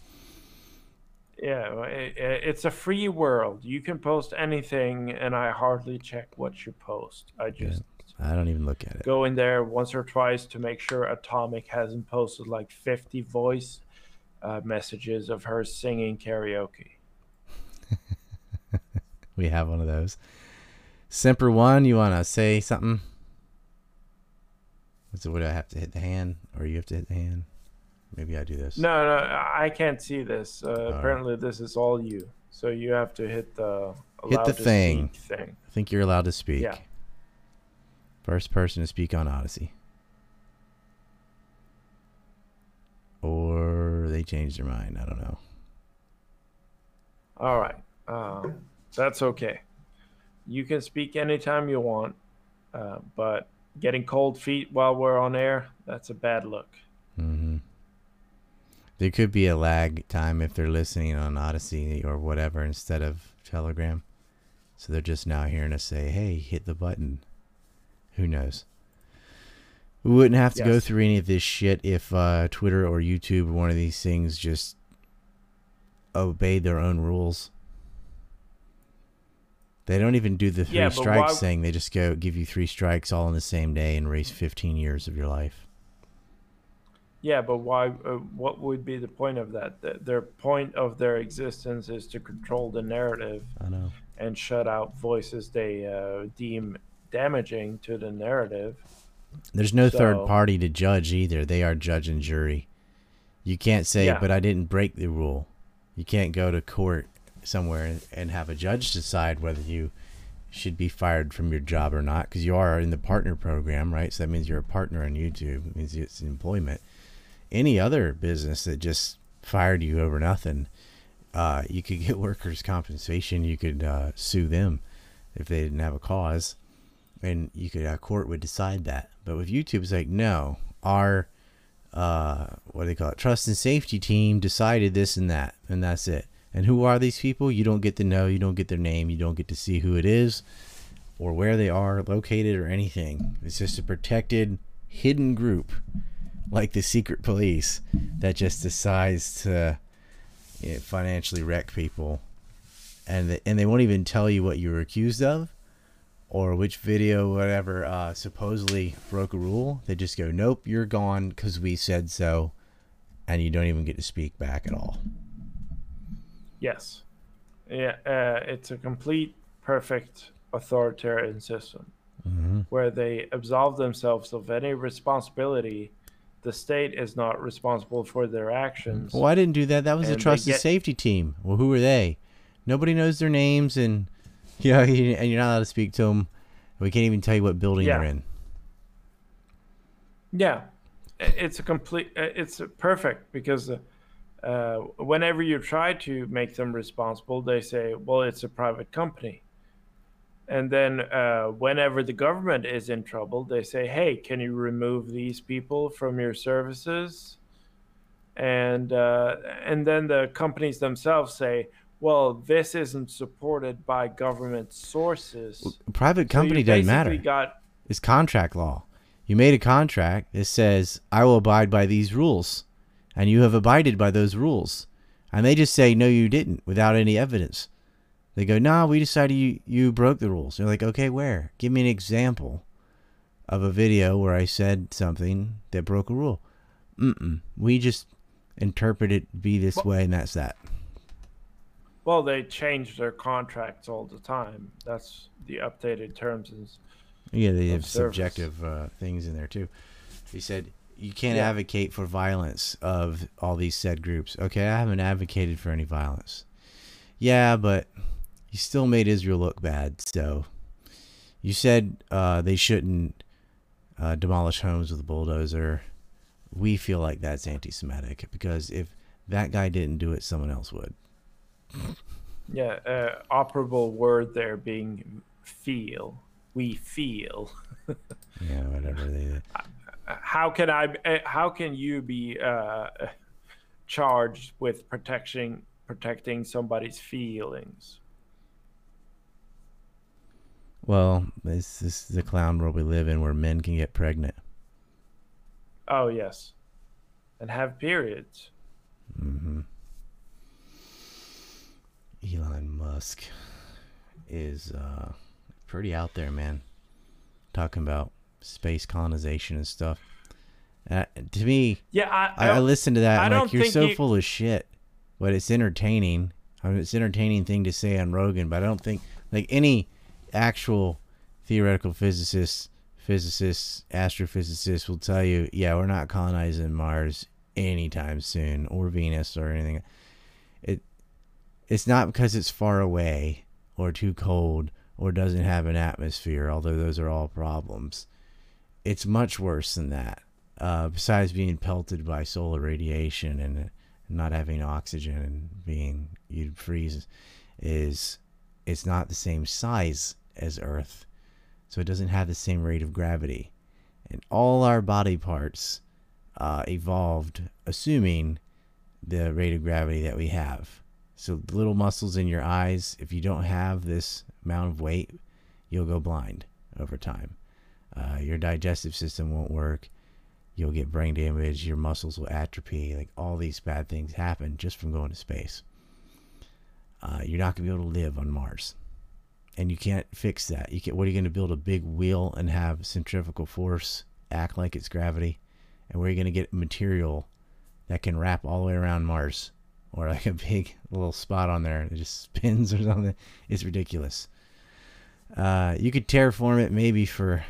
S2: Yeah, well, i- i- it's a free world. You can post anything, and I hardly check what you post. I just
S1: I don't even look at it.
S2: go in there once or twice to make sure Atomic hasn't posted like 50 voice uh, messages of her singing karaoke.
S1: We have one of those. Semper one, you want to say something? So what do I have to hit the hand, or you have to hit the hand? Maybe I do this.
S2: No, no, I can't see this. Uh, apparently, this is all you. So you have to hit the
S1: Hit the thing.
S2: thing.
S1: I think you're allowed to speak.
S2: Yeah.
S1: First person to speak on Odysee. Or they changed their mind. I don't know.
S2: All right. Um, that's okay. You can speak anytime you want, uh, but getting cold feet while we're on air, that's a bad look.
S1: hmm There could be a lag time if they're listening on Odysee or whatever instead of Telegram. So they're just now hearing us say, hey, hit the button. Who knows? We wouldn't have to go through any of this shit if uh, Twitter or YouTube or one of these things just obeyed their own rules. They don't even do the three
S2: Yeah,
S1: strikes
S2: why-
S1: thing. They just go give you three strikes all in the same day and erase 15 years of your life.
S2: Yeah, but why? Uh, what would be the point of that? The, their point of their existence is to control the narrative
S1: I know.
S2: and shut out voices they uh, deem damaging to the narrative.
S1: There's no third party to judge either. They are judge and jury. You can't say,
S2: Yeah.
S1: but I didn't break the rule. You can't go to court somewhere and, have a judge decide whether you should be fired from your job or not because you are in the partner program, right? So that means you're a partner on YouTube. It means it's employment. Any other business that just fired you over nothing, uh, you could get workers' compensation. You could uh, sue them if they didn't have a cause and you could uh, court would decide that. But with YouTube, it's like no, our uh, what do they call it? Trust and safety team decided this and that, and that's it. And who are these people? You don't get to know. You don't get their name. You don't get to see who it is, or where they are located, or anything. It's just a protected, hidden group, like the secret police, that just decides to you know, financially wreck people, and they, and they won't even tell you what you were accused of or which video, whatever, uh, supposedly broke a rule, they just go, nope, you're gone because we said so, and you don't even get to speak back at all.
S2: Yes. Yeah, uh, it's a complete, perfect authoritarian system where they absolve themselves of any responsibility. The state is not responsible for their actions.
S1: Well, I didn't do that. That was the
S2: And they
S1: trust and
S2: get-
S1: safety team. Well, who are they? Nobody knows their names, and yeah, you- and you're not allowed to speak to them. We can't even tell you what building
S2: Yeah.
S1: they're in.
S2: Yeah, it's a complete. uh, It's perfect because uh, uh, whenever you try to make them responsible, they say, "Well, it's a private company." And then, uh, whenever the government is in trouble, they say, "Hey, can you remove these people from your services?" And uh, and then the companies themselves say, "Well, this isn't supported by government sources."
S1: A private
S2: So
S1: company doesn't matter.
S2: Got
S1: It's contract law. You made a contract that says, I will abide by these rules. And you have abided by those rules. And they just say, no, you didn't, without any evidence. They go, nah, we decided you, you broke the rules. And You're like, okay, where? Give me an example of a video where I said something that broke a rule. Mm-mm. We just interpret it be this way, and that's that.
S2: Well, they change their contracts all the time. That's the updated terms. And
S1: Yeah, they have
S2: service.
S1: subjective uh, things in there too. He said you can't
S2: Yeah.
S1: advocate for violence of all these said groups. Okay, I haven't advocated for any violence. Yeah, but you still made Israel look bad. So you said uh, they shouldn't uh, demolish homes with a bulldozer. We feel like that's anti-Semitic because if that guy didn't do it, someone else would.
S2: yeah, uh, operable word there being feel. We feel.
S1: Yeah, whatever they.
S2: How can I? uh, How can you be uh, charged with protecting protecting somebody's feelings?
S1: Well, this, this is the clown world we live in, where men can get pregnant.
S2: Oh yes, and have periods.
S1: hmm Elon Musk is uh, pretty out there, man. Talking about space colonization and stuff. Uh, to me,
S2: Yeah, I
S1: I, I listen to that.
S2: I don't
S1: like, you're so full of shit. But it's entertaining. I mean, it's an entertaining thing to say on Rogan, but I don't think like any actual theoretical physicist, physicists, astrophysicists will tell you, yeah, we're not colonizing Mars anytime soon or Venus or anything. It it's not because it's far away or too cold or doesn't have an atmosphere, although those are all problems. It's much worse than that. Uh, besides being pelted by solar radiation and not having oxygen and being you'd freeze, is it's not the same size as Earth, so it doesn't have the same rate of gravity, and all our body parts uh, evolved assuming the rate of gravity that we have. So the little muscles in your eyes, if you don't have this amount of weight, you'll go blind over time. Uh, your digestive system won't work. You'll get brain damage. Your muscles will atrophy. Like all these bad things happen just from going to space. Uh, you're not gonna be able to live on Mars. and you can't fix that. You can what are you going to build a big wheel and have centrifugal force act like it's gravity? And where are you going to get material that can wrap all the way around Mars or like a big little spot on there that just spins or something? It's ridiculous. Uh, you could terraform it maybe for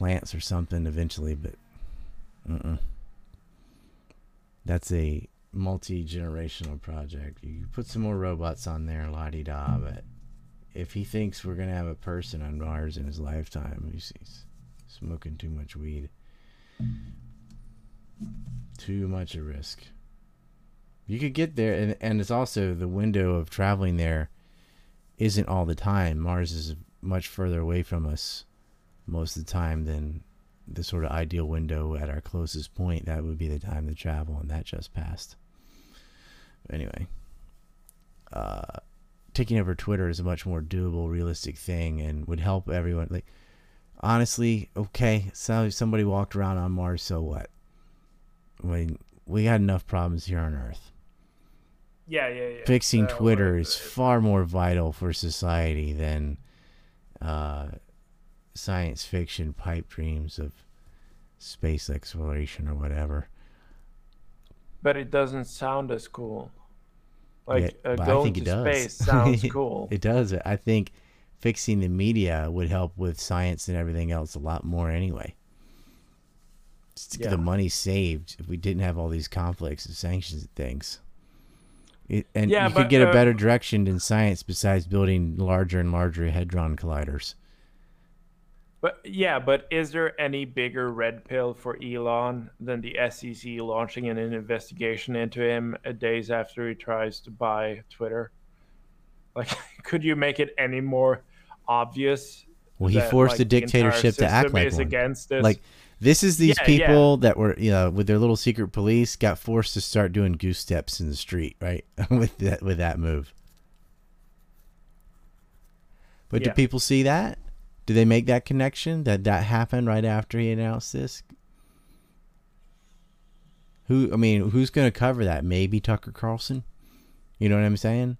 S1: plants or something eventually, but that's a multi generational project. You put some more robots on there, la di da, but if he thinks we're gonna have a person on Mars in his lifetime, he's, he's smoking too much weed. Too much a risk. You could get there, and, and it's also the window of traveling there isn't all the time. Mars is much further away from us most of the time than the sort of ideal window at our closest point. That would be the time to travel, and that just passed. But anyway, uh, taking over Twitter is a much more doable, realistic thing, and would help everyone. Like, honestly, okay, so somebody walked around on Mars, so what? I mean, we got enough problems here on Earth.
S2: Yeah, yeah, yeah.
S1: Fixing
S2: Uh,
S1: Twitter is far more vital for society than uh, science fiction pipe dreams of space exploration or whatever.
S2: But it doesn't sound as cool. Like
S1: Yeah,
S2: uh, going to
S1: does.
S2: space sounds cool.
S1: It does. I think fixing the media would help with science and everything else a lot more anyway. Get
S2: Yeah.
S1: the money saved if we didn't have all these conflicts and sanctions and things. It, and
S2: Yeah,
S1: you could
S2: but,
S1: get a
S2: uh,
S1: better direction in science besides building larger and larger hadron colliders.
S2: But yeah, but is there any bigger red pill for Elon than the SEC launching an investigation into him days after he tries to buy Twitter? Like, could you make it any more obvious?
S1: Well, he
S2: that,
S1: forced
S2: like,
S1: the dictatorship to act like one.
S2: against this.
S1: Like this is these
S2: Yeah, yeah.
S1: people that were you know with their little secret police got forced to start doing goose steps in the street, right? with that with that move. But do people see that? Do they make that connection that that happened right after he announced this? Who I mean, who's going to cover that? Maybe Tucker Carlson. You know what I'm saying?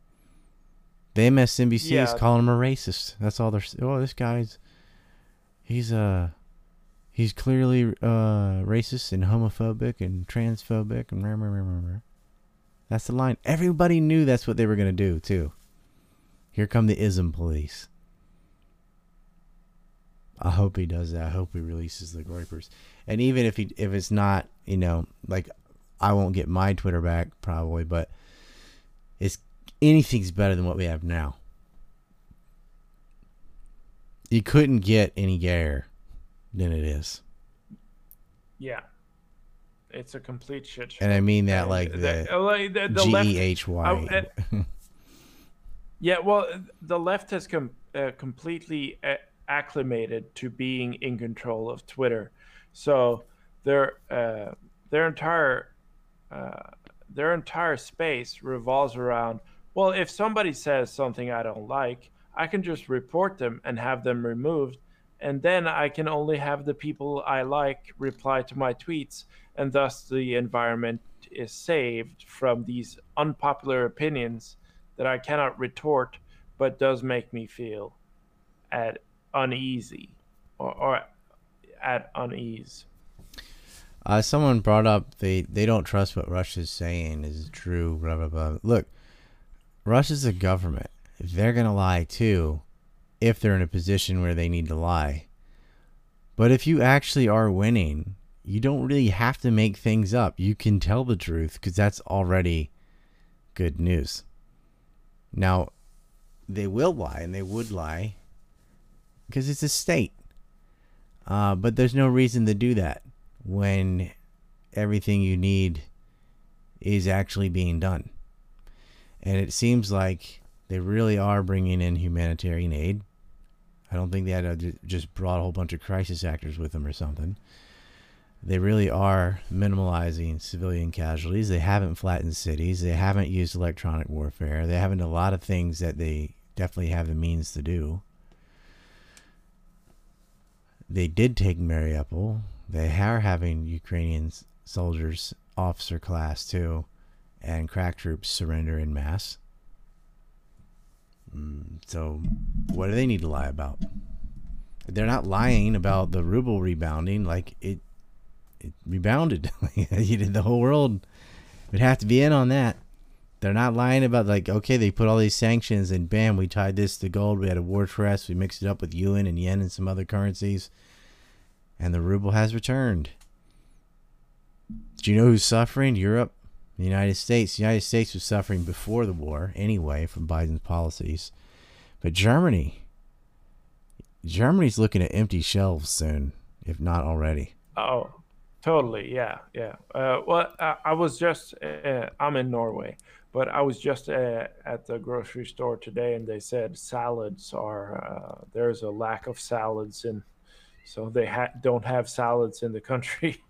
S1: The MSNBC is calling him a racist. That's all they're. Oh, this guy's. He's uh he's clearly uh racist and homophobic and transphobic and rah, rah, rah. that's the line. Everybody knew that's what they were gonna do too. Here come the ism police. I hope he does that. I hope he releases the Groypers. And even if he if it's not, you know, like I won't get my Twitter back probably, but it's anything's better than what we have now. You couldn't get any gayer than it is.
S2: yeah, it's a complete shit show.
S1: And I mean that like the
S2: uh, like, the, the
S1: G
S2: left-
S1: H Y.
S2: uh, Yeah, well, the left has com- uh, completely uh, acclimated to being in control of Twitter, so their uh, their entire uh, their entire space revolves around. Well, if somebody says something I don't like, I can just report them and have them removed, and then I can only have the people I like reply to my tweets, and thus the environment is saved from these unpopular opinions that I cannot retort, but does make me feel at uneasy or, or at unease.
S1: Uh, someone brought up they they don't trust what Russia's saying is true. Blah blah blah. Look, Russia's a government. They're gonna lie too, if they're in a position where they need to lie. But if you actually are winning, you don't really have to make things up. You can tell the truth because that's already good news. Now, they will lie and they would lie because it's a state. Uh, but there's no reason to do that when everything you need is actually being done. And it seems like they really are bringing in humanitarian aid. I don't think they had ju- just brought a whole bunch of crisis actors with them or something. They really are minimalizing civilian casualties. They haven't flattened cities. They haven't used electronic warfare. They haven't a lot of things that they definitely have the means to do. They did take Mariupol. They are having Ukrainian soldiers, officer class too, and crack troops surrender in mass. Mm, so, what do they need to lie about? They're not lying about the ruble rebounding. Like it, it rebounded. you did the whole world would have to be in on that. They're not lying about like okay, they put all these sanctions and bam, we tied this to gold. We had a war chest. We mixed it up with yuan and yen and some other currencies, and the ruble has returned. Do you know who's suffering? Europe, the United States. The United States was suffering before the war anyway from Biden's policies. But Germany, Germany's looking at empty shelves soon, if not already.
S2: Oh, totally. Yeah, yeah. Uh, well, I, I was just, uh, I'm in Norway, but I was just uh, at the grocery store today and they said salads are, uh, there's a lack of salads and so they ha- don't have salads in the country,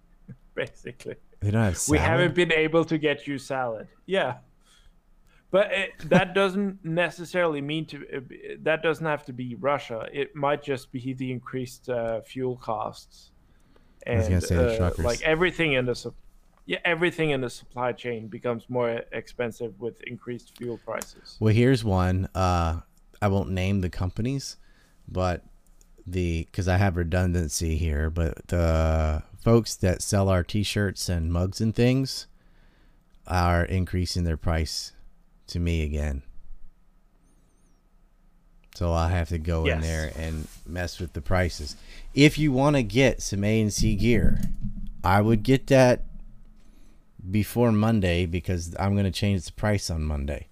S2: basically.
S1: They don't have. Salad?
S2: We haven't been able to get you salad. Yeah. But it, that doesn't necessarily mean to. That doesn't have to be Russia. It might just be the increased uh, fuel costs, and
S1: gonna say the
S2: uh,
S1: truckers.
S2: like everything in the yeah everything in the supply chain becomes more expensive with increased fuel prices.
S1: Well, here's one. Uh, I won't name the companies, but the because I have redundancy here, but the folks that sell our T-shirts and mugs and things are increasing their price to me again. So I'll have to go in there and mess with the prices. If you want to get some A and C gear, I would get that before Monday because I'm going to change the price on Monday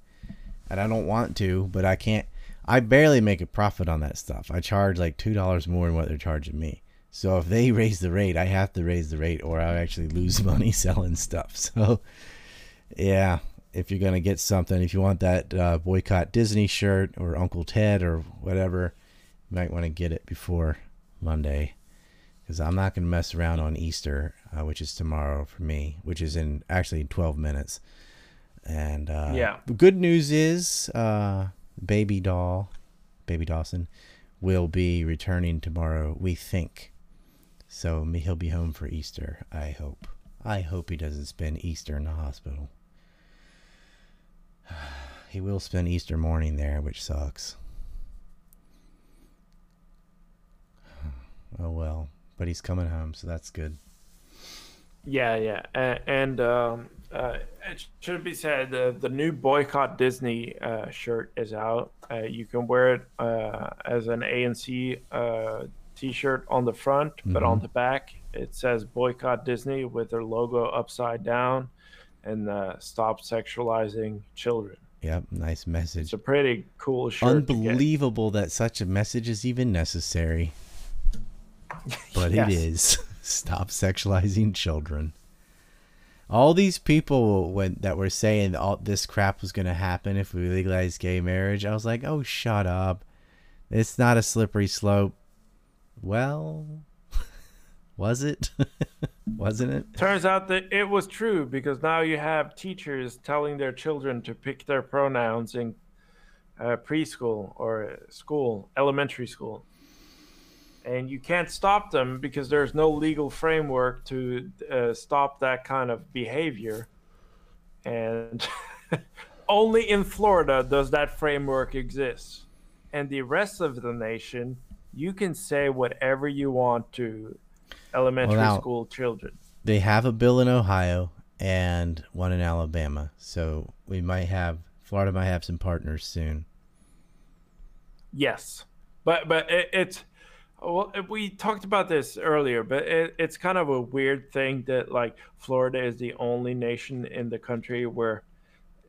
S1: and I don't want to, but I can't. I barely make a profit on that stuff. I charge like two dollars more than what they're charging me. So if they raise the rate, I have to raise the rate, or I'll actually lose money selling stuff. So, yeah, if you're gonna get something, if you want that uh, boycott Disney shirt or Uncle Ted or whatever, you might want to get it before Monday, because I'm not gonna mess around on Easter, uh, which is tomorrow for me, which is in actually 12 minutes. And uh,
S2: Yeah.
S1: the good news is, uh, Baby Doll, Baby Dawson, will be returning tomorrow. We think. So he'll be home for Easter. I hope. I hope he doesn't spend Easter in the hospital. He will spend Easter morning there, which sucks. Oh well, but he's coming home, so that's good.
S2: Yeah, yeah, and um, uh, it should be said the the new boycott Disney uh, shirt is out. Uh, you can wear it uh, as an ANC uh, T-shirt on the front, but on the back it says boycott Disney with their logo upside down, and uh, stop sexualizing children.
S1: Yep, nice message.
S2: It's a pretty cool shirt.
S1: Unbelievable that such a message is even necessary. But
S2: Yes.
S1: it is. Stop sexualizing children. All these people when that were saying all this crap was going to happen if we legalized gay marriage, I was like, "Oh, shut up. It's not a slippery slope." Well, was it? Wasn't it?
S2: Turns out that it was true because now you have teachers telling their children to pick their pronouns in uh, preschool or school, elementary school. And you can't stop them because there's no legal framework to uh, stop that kind of behavior. And only in Florida does that framework exist. And the rest of the nation, you can say whatever you want to elementary
S1: now-
S2: school children.
S1: They have a bill in Ohio and one in Alabama. So we might have Florida might have some partners soon.
S2: Yes, but but it, it's well we talked about this earlier, but it, it's kind of a weird thing that like Florida is the only nation in the country where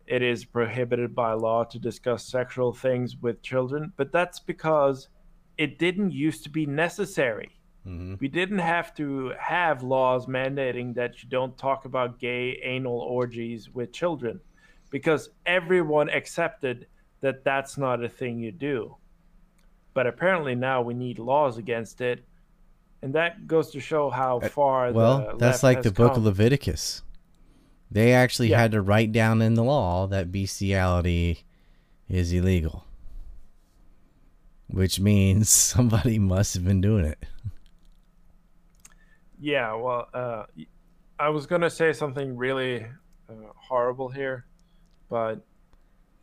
S2: it is prohibited by law to discuss sexual things with children, but that's because it didn't used to be necessary. Mm-hmm. We didn't have to have laws mandating that you don't talk about gay anal orgies with children because everyone accepted that that's not a thing you do. But apparently now we need laws against it. And that goes to show how uh, far the
S1: Well, that's like the book
S2: come.
S1: of Leviticus. They actually
S2: Yeah.
S1: had to write down in the law that bestiality is illegal. Which means somebody must have been doing it.
S2: Yeah, well, uh, I was gonna say something really uh, horrible here, but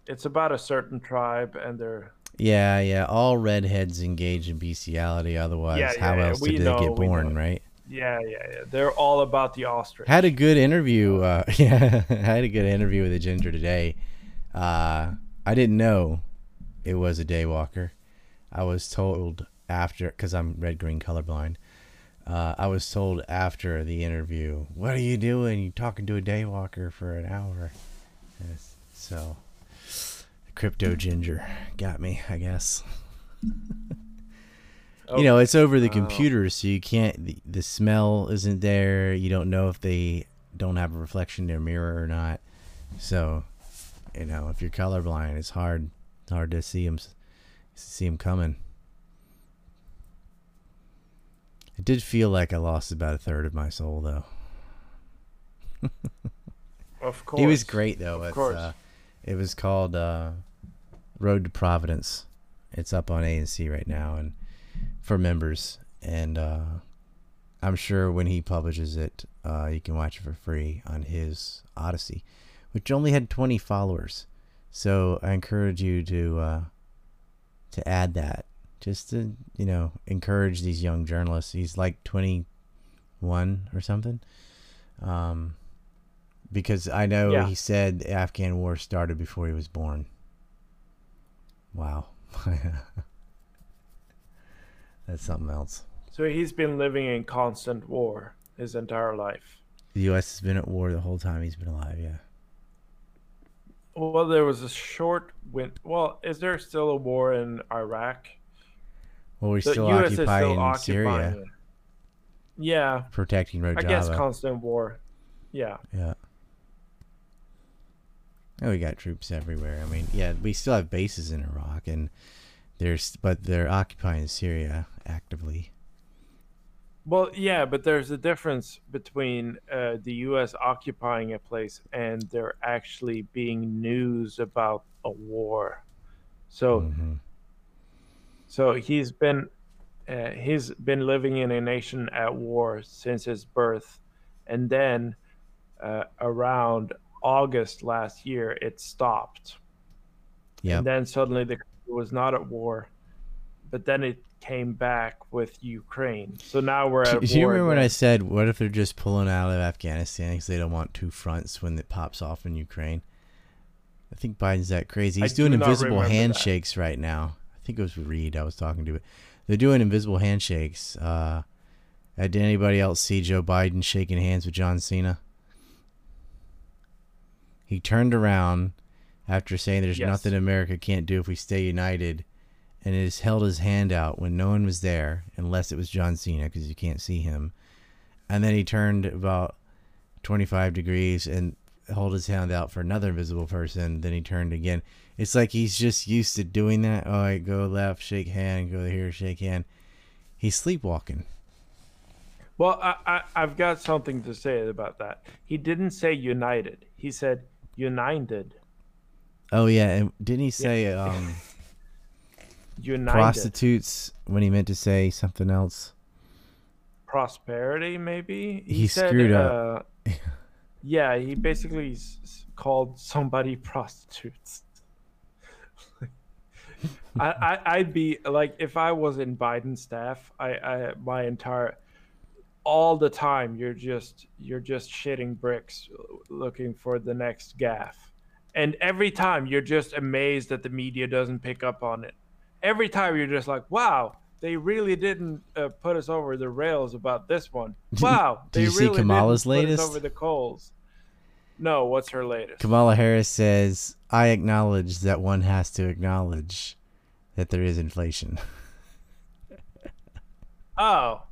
S2: It's about a certain tribe and their
S1: Yeah, yeah. All redheads engage in bestiality. Otherwise,
S2: Yeah,
S1: how
S2: yeah, yeah,
S1: else
S2: we
S1: did they
S2: know,
S1: get born, right?
S2: yeah, yeah, yeah. They're all about the ostrich.
S1: Had a good interview. Uh, yeah, I had a good interview with a ginger today. Uh, I didn't know it was a daywalker. I was told after, because I'm red green colorblind. Uh, I was told after the interview, "What are you doing? You talking to a daywalker for an hour?" So, crypto ginger got me, I guess.
S2: Oh,
S1: you know, it's over the
S2: wow.
S1: computer, so you can't. The, the smell isn't there. You don't know if they don't have a reflection in their mirror or not. So, you know, if you're colorblind, it's hard hard to see them see them coming. It did feel like I lost about a third of my soul, though.
S2: of course.
S1: He was great, though.
S2: Of
S1: It's,
S2: course.
S1: Uh, it was called uh, Road to Providence. It's up on A and C right now, and for members. And uh, I'm sure when he publishes it, uh, you can watch it for free on his Odysee, which only had 20 followers. So I encourage you to uh, to add that, just to you know encourage these young journalists. He's like 21 or something. Um, because I know
S2: Yeah.
S1: he said the Afghan war started before he was born. Wow. That's something else.
S2: So he's been living in constant war his entire life.
S1: The U.S. has been at war the whole time he's been alive. Yeah.
S2: Well, there was a short win. Well, is there still a war in Iraq?
S1: Well, we're
S2: The
S1: still
S2: U.S. is
S1: occupying
S2: still occupying
S1: Syria,
S2: it. Yeah,
S1: protecting Rojava.
S2: I guess constant war. Yeah.
S1: yeah. Oh, we got troops everywhere. I mean, yeah, we still have bases in Iraq, and there's, but they're occupying Syria actively.
S2: Well, yeah, but there's a difference between uh, the U.S. occupying a place and there actually being news about a war. So,
S1: Mhm.
S2: So he's been uh, he's been living in a nation at war since his birth, and then uh, around August last year it stopped,
S1: Yep.
S2: and then suddenly the country was not at war, but then it came back with Ukraine. So now we're at
S1: Do you
S2: war.
S1: remember when I said, "What if they're just pulling out of Afghanistan because they don't want two fronts when it pops off in Ukraine?" I think Biden's that crazy. He's
S2: do
S1: doing
S2: not
S1: invisible
S2: remember that.
S1: handshakes right now. I think it was Reed I was talking to. But they're doing invisible handshakes. Uh, uh, did anybody else see Joe Biden shaking hands with John Cena? He turned around after saying there's
S2: Yes.
S1: nothing America can't do if we stay united, and has held his hand out when no one was there, unless it was John Cena, because you can't see him. And then he turned about 25 degrees and held his hand out for another invisible person. Then he turned again. It's like he's just used to doing that. Oh, I go left, shake hand, go here, shake hand. He's sleepwalking.
S2: Well, I, I, I've got something to say about that. He didn't say united. He said united.
S1: Oh yeah, and didn't he say um,
S2: United.
S1: prostitutes when he meant to say something else?
S2: Prosperity, maybe?
S1: He screwed up.
S2: Uh, yeah, he basically called somebody prostitutes. I, I, I'd be like, if I was in Biden's staff, I, I, my entire, all the time, you're just, you're just shitting bricks, looking for the next gaff, and every time you're just amazed that the media doesn't pick up on it. Every time you're just like, wow, they really didn't uh, put us over the rails about this one. Wow, they
S1: you see
S2: really
S1: Kamala's latest?
S2: over the coals. No, what's her latest?
S1: Kamala Harris says, "I acknowledge that one has to acknowledge that there is inflation."
S2: Oh,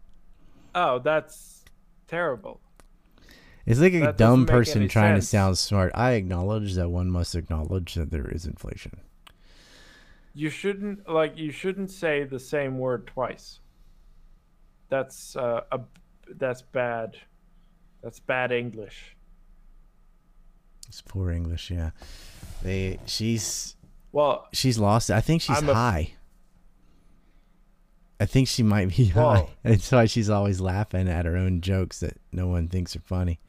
S2: oh, that's terrible.
S1: It's like a
S2: That
S1: dumb person trying
S2: sense.
S1: to sound smart. I acknowledge that one must acknowledge that there is inflation.
S2: You shouldn't like you shouldn't say the same word twice. That's uh, a that's bad. That's bad English.
S1: It's poor English, yeah. They she's
S2: Well,
S1: she's lost it. I think she's
S2: I'm a-
S1: high. I think she might be high.
S2: Whoa.
S1: That's why she's always laughing at her own jokes that no one thinks are funny.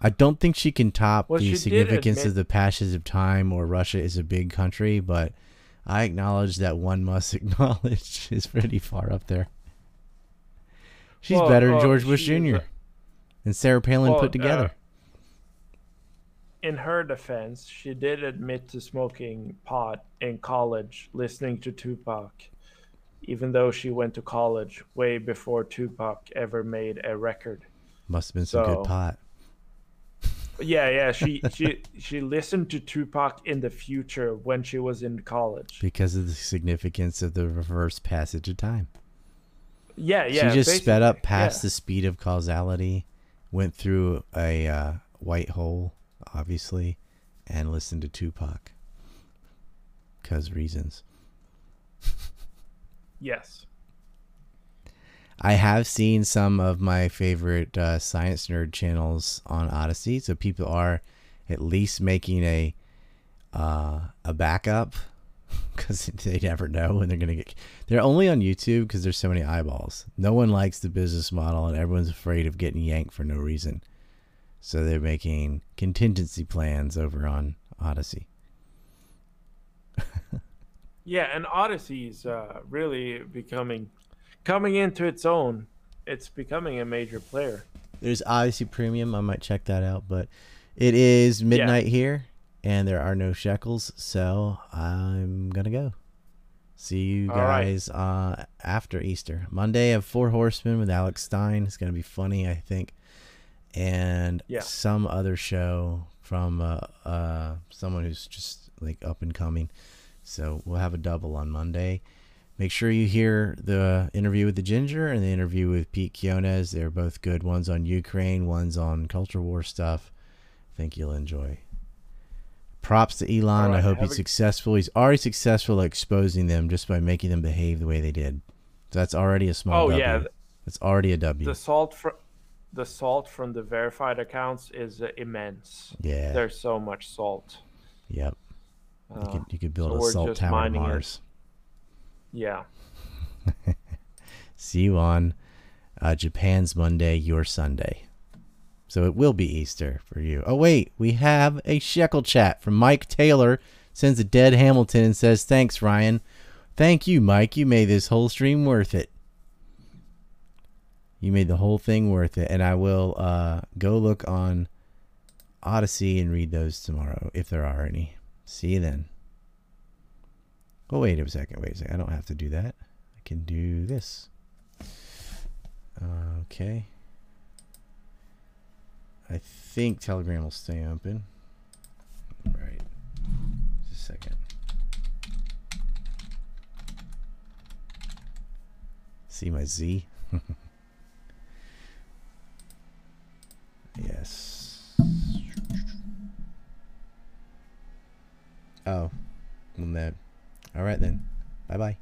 S1: I don't think she can top
S2: Well,
S1: the significance of the passage of time or Russia is a big country, but I acknowledge that one must acknowledge is pretty far up there. She's
S2: Well,
S1: better than
S2: uh,
S1: George Bush Jr. and Sarah Palin
S2: Well,
S1: put together.
S2: In her defense, she did admit to smoking pot in college, listening to Tupac, even though she went to college way before Tupac ever made a record.
S1: Must have been some
S2: so-
S1: good pot.
S2: Yeah, yeah, she she she listened to Tupac in the future when she was in college.
S1: because of the significance of the reverse passage of time.
S2: Yeah, yeah.
S1: she just sped up past
S2: yeah.
S1: the speed of causality, went through a uh, white hole, obviously, and listen to Tupac. Cause reasons.
S2: Yes.
S1: I have seen some of my favorite uh, science nerd channels on Odysee, so people are at least making a uh, a backup because they never know when they're gonna get. They're only on YouTube because there's so many eyeballs. No one likes the business model, and everyone's afraid of getting yanked for no reason. So they're making contingency plans over on Odysee.
S2: Yeah, and Odysee is uh, really becoming coming into its own. It's becoming a major player.
S1: There's Odysee Premium. I might check that out, but it is midnight here, and there are no shekels, so I'm gonna go. See you
S2: All right.
S1: guys uh, after Easter. Monday, I have Four Horsemen with Alex Stein. It's gonna be funny, I think, and
S2: Yeah.
S1: some other show from uh, uh, someone who's just like up and coming. So we'll have a double on Monday. Make sure you hear the interview with the Ginger and the interview with Pete Quinones. They're both good. One's on Ukraine, one's on culture war stuff. I think you'll enjoy. Props to Elon.
S2: All
S1: I hope he's
S2: a-
S1: successful. He's already successful at exposing them just by making them behave the way they did. So that's already a small
S2: Oh,
S1: W.
S2: yeah.
S1: That's already a W.
S2: The salt from the salt from the verified accounts is uh, immense.
S1: yeah.
S2: There's so much salt.
S1: Yep. You
S2: Uh,
S1: could, you could build
S2: so
S1: a salt tower on
S2: mining it.
S1: Mars.
S2: yeah.
S1: See you on uh, Japan's Monday, your Sunday. So it will be Easter for you. Oh, wait, we have a shekel chat from Mike Taylor. Sends a dead Hamilton and says, Thanks, Ryan. Thank you, Mike. You made this whole stream worth it. You made the whole thing worth it. And I will uh, go look on Odysee and read those tomorrow, if there are any. See you then. Oh, wait a second. Wait a second. I don't have to do that. I can do this. Okay. I think Telegram will stay open. Right. Just a second. See my Z? yes. Oh. All right then. Bye bye.